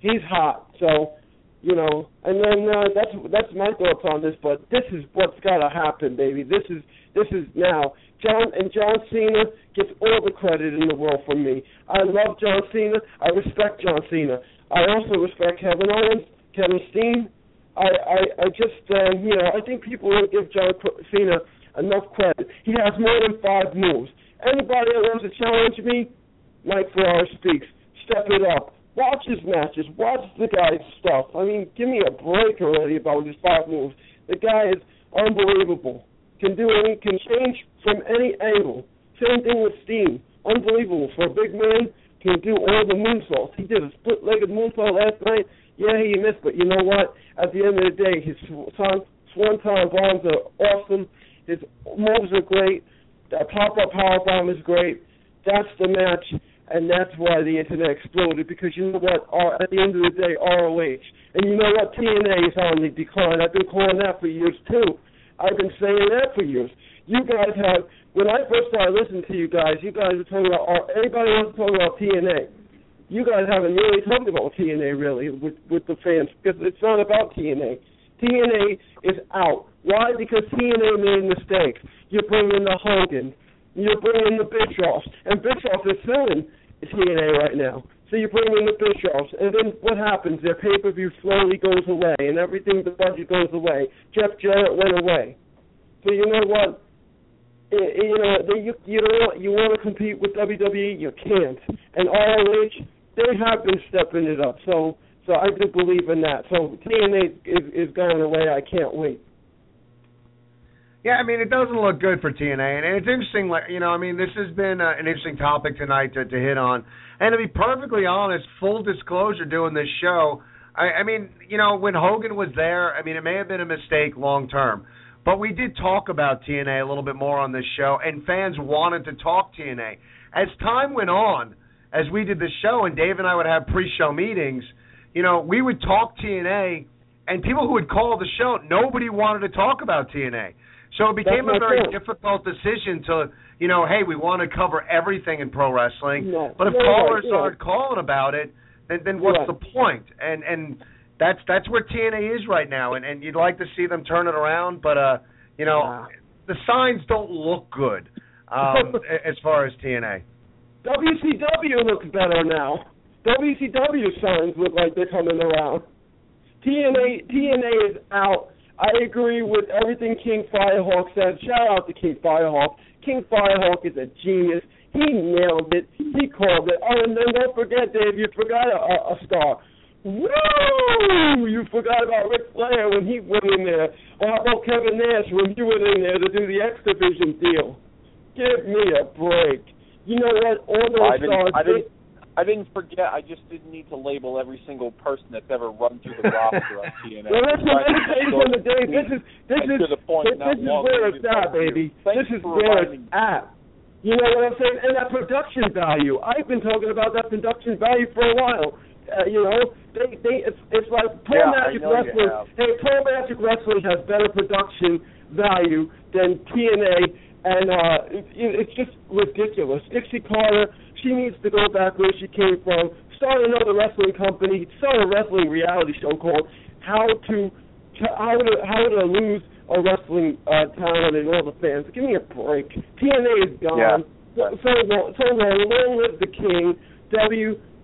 he's hot. So you know, and then uh, that's that's my thoughts on this. But this is what's got to happen, baby. This is this is now. John and John Cena gets all the credit in the world from me. I love John Cena. I respect John Cena. I also respect Kevin Owens, Kevin Steen. I I, I just uh, you know I think people don't give John Cena enough credit. He has more than five moves. Anybody that wants to challenge me, Mike Ferrara speaks. Step it up Watch his matches. Watch the guy's stuff. I mean, give me a break already about his five moves. The guy is unbelievable. Can do any, can change from any angle. Same thing with Steen. Unbelievable for a big man. Can do all the moonsaults. He did a split-legged moonsault last night. Yeah, he missed, but you know what? At the end of the day, his swanton bombs are awesome. His moves are great. That pop-up power bomb is great. That's the match and that's why the internet exploded. Because you know what? at the end of the day, ROH, and you know what? TNA is on the decline. I've been calling that for years too. I've been saying that for years. You guys have. When I first started listening to you guys, you guys were talking about. Anybody wants to talk about TNA? You guys haven't really talked about TNA really with with the fans because it's not about TNA. TNA is out. Why? Because TNA made mistakes. You're bringing the Hogan. You're bringing the Bischoffs, and Bischoff is selling TNA right now. So you bring in the Bischoffs, and then what happens? Their pay per view slowly goes away, and everything the budget goes away. Jeff Jarrett went away. So you know what? It, you know you you don't you want to compete with WWE, you can't. And ROH, they have been stepping it up. So so I do believe in that. So TNA is is going away. I can't wait. Yeah, I mean, it doesn't look good for TNA, and it's interesting. Like, you know, I mean, this has been uh, an interesting topic tonight to, to hit on. And to be perfectly honest, full disclosure, doing this show, I, I mean, you know, when Hogan was there, I mean, it may have been a mistake long term, but we did talk about TNA a little bit more on this show, and fans wanted to talk TNA. As time went on, as we did the show, and Dave and I would have pre-show meetings, you know, we would talk TNA, and people who would call the show, nobody wanted to talk about TNA. So it became a very point. difficult decision to, you know, hey, we want to cover everything in pro wrestling, no. but if no, callers no, aren't calling about it, then then what's the point? And and that's that's where TNA is right now, and and you'd like to see them turn it around, but uh, you know, yeah. the signs don't look good um, as far as TNA. WCW looks better now. WCW signs look like they're coming around. TNA TNA is out. I agree with everything King Firehawk said. Shout out to King Firehawk. King Firehawk is a genius. He nailed it. He called it. Oh, and then don't forget, Dave, you forgot a, a star. Woo! You forgot about Ric Flair when he went in there. Or how about Kevin Nash when he went in there to do the X Division deal? Give me a break. You know what? All those I didn't, stars. Didn't, I didn't forget. I just didn't need to label every single person that's ever run through the roster on TNA. Well, me tell you something, Dave. This is this is the point, this, not is where it's at, baby. This is where it's at. You know what I'm saying? And that production value. I've been talking about that production value for a while. Uh, you know, they they it's it's like Pro Yeah, Magic Wrestling. Hey, Pro Magic Wrestling has better production value than TNA, and uh, it, it, it's just ridiculous. Dixie Carter, she needs to go back where she came from. Start another wrestling company. Start a wrestling reality show called How to How to How to Lose a Wrestling uh, Talent and all the fans. Give me a break. TNA is gone. Yeah. So, so long, so long. Long live the king.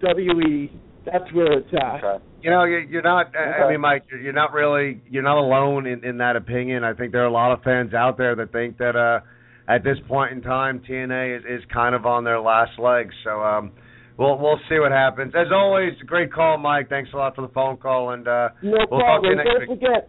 WWE. That's where it's at. Okay. You know, you're, you're not. I- I mean, Mike, you're- you're not really. You're not alone in in that opinion. I think there are a lot of fans out there that think that uh, at this point in time, TNA is, is kind of on their last legs. So um, we'll we'll see what happens. As always, great call, Mike. Thanks a lot for the phone call, and uh, No we'll talk to you problem. next Don't week. forget.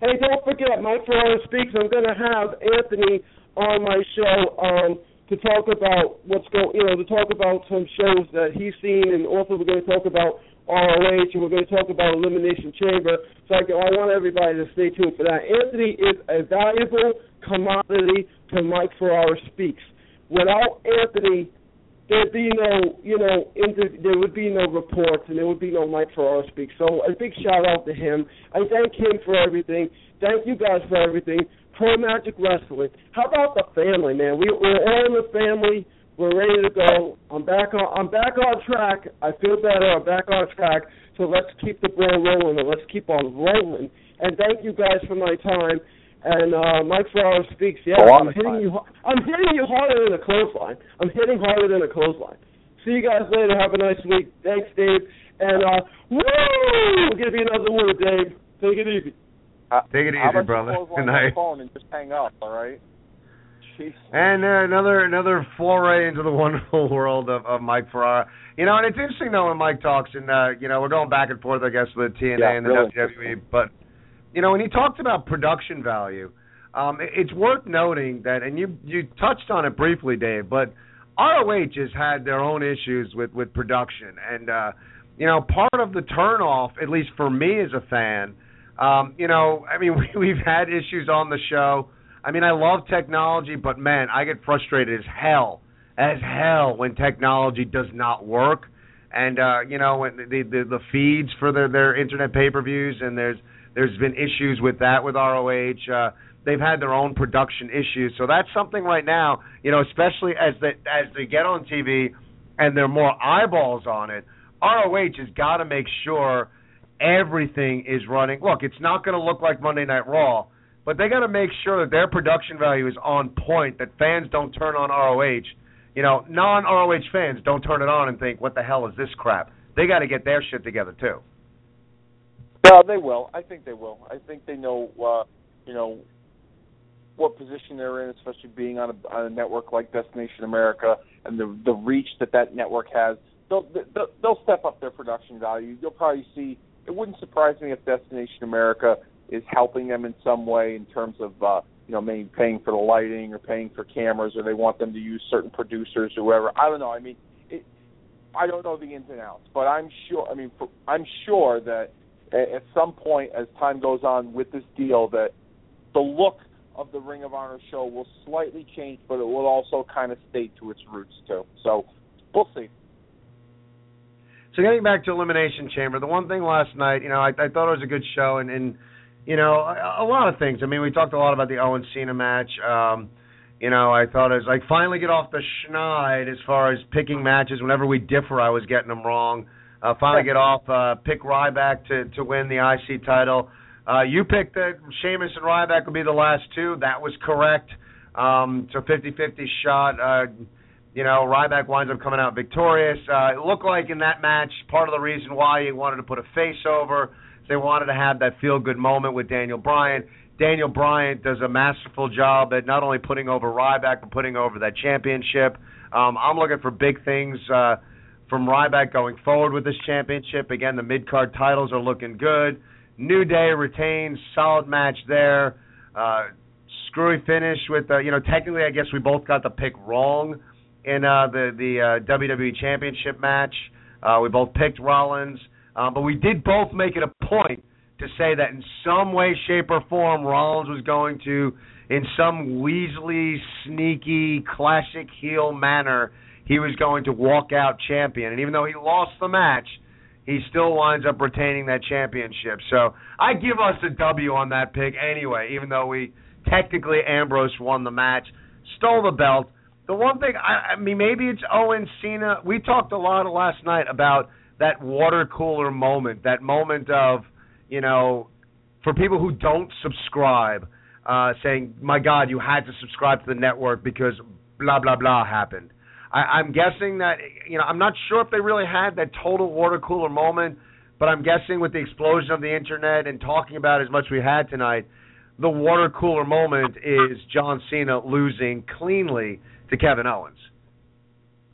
Hey, don't forget, Mike Ferraro speaks. I'm going to have Anthony on my show um, to talk about what's going. You know, to talk about some shows that he's seen, and also we're going to talk about ROH, and we're going to talk about Elimination Chamber. So I, I want everybody to stay tuned for that. Anthony is a valuable commodity to Mike Ferraro speaks. Without Anthony, there'd be no, you know, inter- there would be no reports and there would be no Mike Ferraro speak. So a big shout out to him. I thank him for everything. Thank you guys for everything. Pro Magic Wrestling. How about the family, man? We, we're all in the family. We're ready to go. I'm back on. I'm back on track. I feel better. I'm back on track. So let's keep the ball rolling and let's keep on rolling. And thank you guys for my time. And uh, Mike Ferraro speaks. Yeah, I'm hitting time. you. har- I'm hitting you harder than a clothesline. I'm hitting harder than a clothesline. See you guys later. Have a nice week. Thanks, Dave. And uh, woo! Give me another word, Dave. Take it easy. Uh, Take it easy, brother. close Good line on night. phone and just hang up, all right? And uh, another another foray into the wonderful world of, of Mike Ferrara. You know, and it's interesting though when Mike talks, and uh, you know, we're going back and forth, I guess, with the TNA Yeah, and the really WWE. But you know, when he talked about production value, um, it- it's worth noting that, and you you touched on it briefly, Dave, but ROH has had their own issues with with production, and uh, you know, part of the turnoff, at least for me as a fan, um, you know, I mean, we, we've had issues on the show. I mean, I love technology, but man, I get frustrated as hell, as hell when technology does not work. And uh, you know, when the the, the feeds for their their internet pay-per-views, and there's there's been issues with that with ROH. Uh, they've had their own production issues, so that's something right now. You know, especially as they as they get on TV and there are more eyeballs on it. ROH has got to make sure everything is running. Look, it's not going to look like Monday Night Raw, but they got to make sure that their production value is on point. That fans don't turn on ROH. You know, non ROH fans don't turn it on and think, "What the hell is this crap?" They got to get their shit together too. No, they will. I think they will. I think they know, uh, you know, what position they're in, especially being on a, on a network like Destination America and the the reach that that network has. They'll they'll, they'll step up their production value. You'll probably see. It wouldn't surprise me if Destination America is helping them in some way in terms of uh, you know maybe paying for the lighting or paying for cameras or they want them to use certain producers or whoever. I don't know. I mean, it, I don't know the ins and outs, but I'm sure. I mean, for, I'm sure that a- at some point as time goes on with this deal that the look of the Ring of Honor show will slightly change, but it will also kind of stay to its roots too. So we'll see. So getting back to Elimination Chamber, the one thing last night, you know, I, I thought it was a good show, and, and you know, a, a lot of things. I mean, we talked a lot about the Owen Cena match. Um, you know, I thought it was like finally get off the schneid as far as picking matches. Whenever we differ, I was getting them wrong. Uh, finally get off, uh, pick Ryback to to win the IC title. Uh, you picked that Sheamus and Ryback would be the last two. That was correct. Um, so 50-50 shot. Uh, you know, Ryback winds up coming out victorious. Uh, it looked like in that match, part of the reason why he wanted to put a face over They wanted to have that feel good moment with Daniel Bryan. Daniel Bryan does a masterful job at not only putting over Ryback but putting over that championship. Um, I'm looking for big things uh, from Ryback going forward with this championship. Again, the mid card titles are looking good. New Day retains, solid match there. Uh, screwy finish with uh, you know technically I guess we both got the pick wrong in uh, the the uh, WWE Championship match. Uh, we both picked Rollins, um, but we did both make it a point to say that in some way, shape, or form, Rollins was going to, in some Weasley, sneaky, classic heel manner, he was going to walk out champion. And even though he lost the match, he still winds up retaining that championship. So I give us a W on that pick anyway, even though we technically Ambrose won the match, stole the belt. The one thing I, I mean, maybe it's Owen Cena. We talked a lot last night about that water cooler moment, that moment of you know, for people who don't subscribe, uh, saying, "My God, you had to subscribe to the network because blah blah blah happened." I, I'm guessing that you know, I'm not sure if they really had that total water cooler moment, but I'm guessing with the explosion of the internet and talking about as much we had tonight, the water cooler moment is John Cena losing cleanly to Kevin Owens.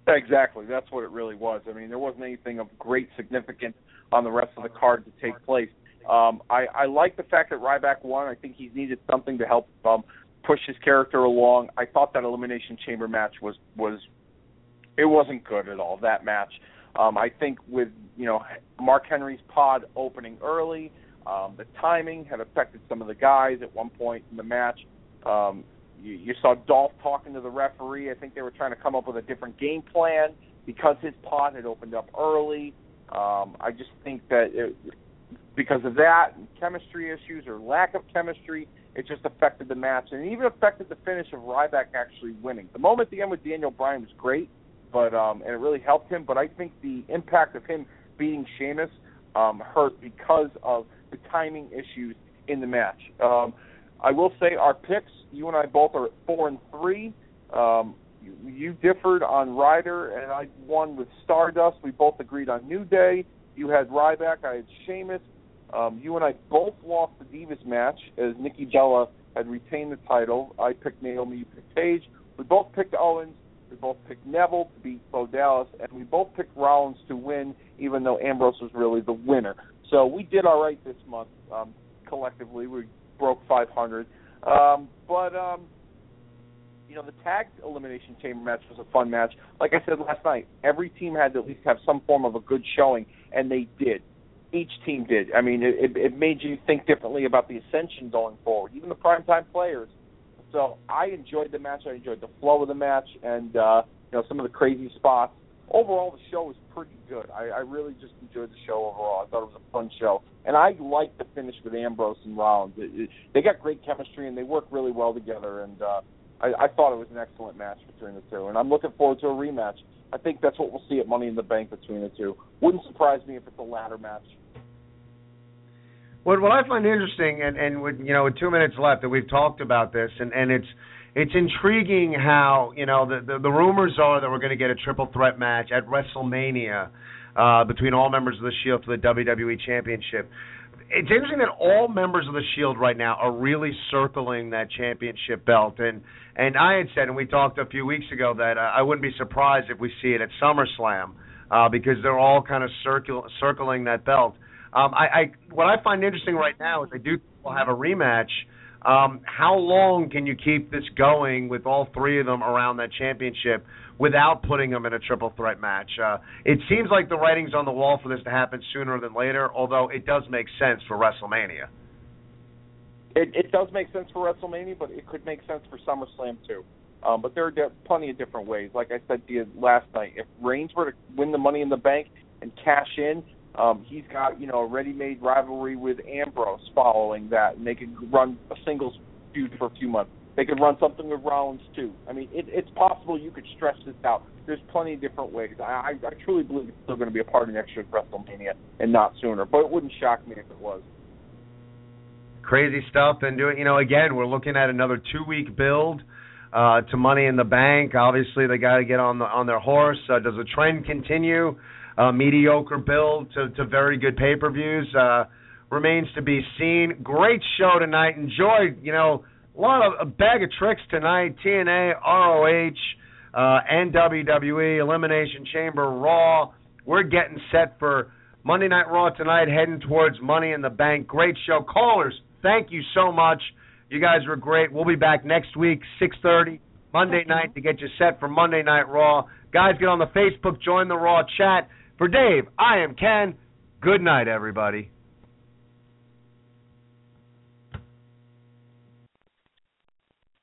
Exactly. That's what it really was. I mean, there wasn't anything of great significance on the rest of the card to take place. Um, I, I like the fact that Ryback won. I think he's needed something to help um, push his character along. I thought that elimination chamber match was was it wasn't good at all. That match. Um, I think with you know Mark Henry's pod opening early, um, the timing had affected some of the guys at one point in the match. Um, you, you saw Dolph talking to the referee. I think they were trying to come up with a different game plan because his pod had opened up early. Um, I just think that it, because of that chemistry issues or lack of chemistry, it just affected the match and it even affected the finish of Ryback actually winning. The moment at the end with Daniel Bryan was great, but um, and it really helped him. But I think the impact of him beating Sheamus um, hurt because of the timing issues in the match. Um, I will say our picks, you and I both are at four and three. Um, you, you differed on Ryder, and I won with Stardust. We both agreed on New Day. You had Ryback, I had Sheamus. Um, you and I both lost the Divas match as Nikki Bella had retained the title. I picked Naomi, you picked Paige. We both picked Owens. We both picked Neville to beat Bo Dallas, and we both picked Rollins to win, even though Ambrose was really the winner. So we did all right this month um, collectively. We broke 500, um, but um, you know the tag elimination chamber match was a fun match. Like I said last night, every team had to at least have some form of a good showing, and they did each team did. I mean, it, it made you think differently about the ascension going forward, even the primetime players. So I enjoyed the match. I enjoyed the flow of the match, and uh, you know some of the crazy spots. Overall, the show was pretty good. I, I really just enjoyed the show overall. I thought it was a fun show, and I liked the finish with Ambrose and Rollins. It, it, they got great chemistry, and they work really well together. And uh, I, I thought it was an excellent match between the two, and I'm looking forward to a rematch. I think that's what we'll see at Money in the Bank between the two. Wouldn't surprise me if it's a ladder match. What what I find interesting, and and with you know with two minutes left, that we've talked about this, and and it's it's intriguing how you know the the, the rumors are that we're going to get a triple threat match at WrestleMania uh, between all members of the Shield for the WWE Championship. It's interesting that all members of the Shield right now are really circling that championship belt, and and I had said, and we talked a few weeks ago that uh, I wouldn't be surprised if we see it at SummerSlam uh, because they're all kind of circle, circling that belt. Um, I, I what I find interesting right now is I do will have a rematch. Um, how long can you keep this going with all three of them around that championship without putting them in a triple threat match? Uh, it seems like the writing's on the wall for this to happen sooner than later, although it does make sense for WrestleMania. It, it does make sense for WrestleMania, but it could make sense for SummerSlam too. Um, but there are de- plenty of different ways. Like I said to you last night, if Reigns were to win the Money in the Bank and cash in, um, he's got you know a ready-made rivalry with Ambrose following that, and they could run a singles feud for a few months. They could run something with Rollins too. I mean, it, it's possible you could stretch this out. There's plenty of different ways. I, I, I truly believe it's still going to be a part of next year's WrestleMania and not sooner. But it wouldn't shock me if it was. Crazy stuff, and doing you know again, we're looking at another two-week build. Uh, to Money in the Bank, obviously they got to get on the on their horse. Uh, does the trend continue? Uh, mediocre build to, to very good pay per views. Uh, remains to be seen. Great show tonight. Enjoyed, you know, a lot of a bag of tricks tonight. TNA, ROH, uh, and WWE Elimination Chamber, Raw. We're getting set for Monday Night Raw tonight, heading towards Money in the Bank. Great show, callers. Thank you so much. You guys were great. We'll be back next week, 6:30 Monday night to get you set for Monday Night Raw. Guys, get on the Facebook, join the Raw chat. For Dave, I am Ken. Good night, everybody.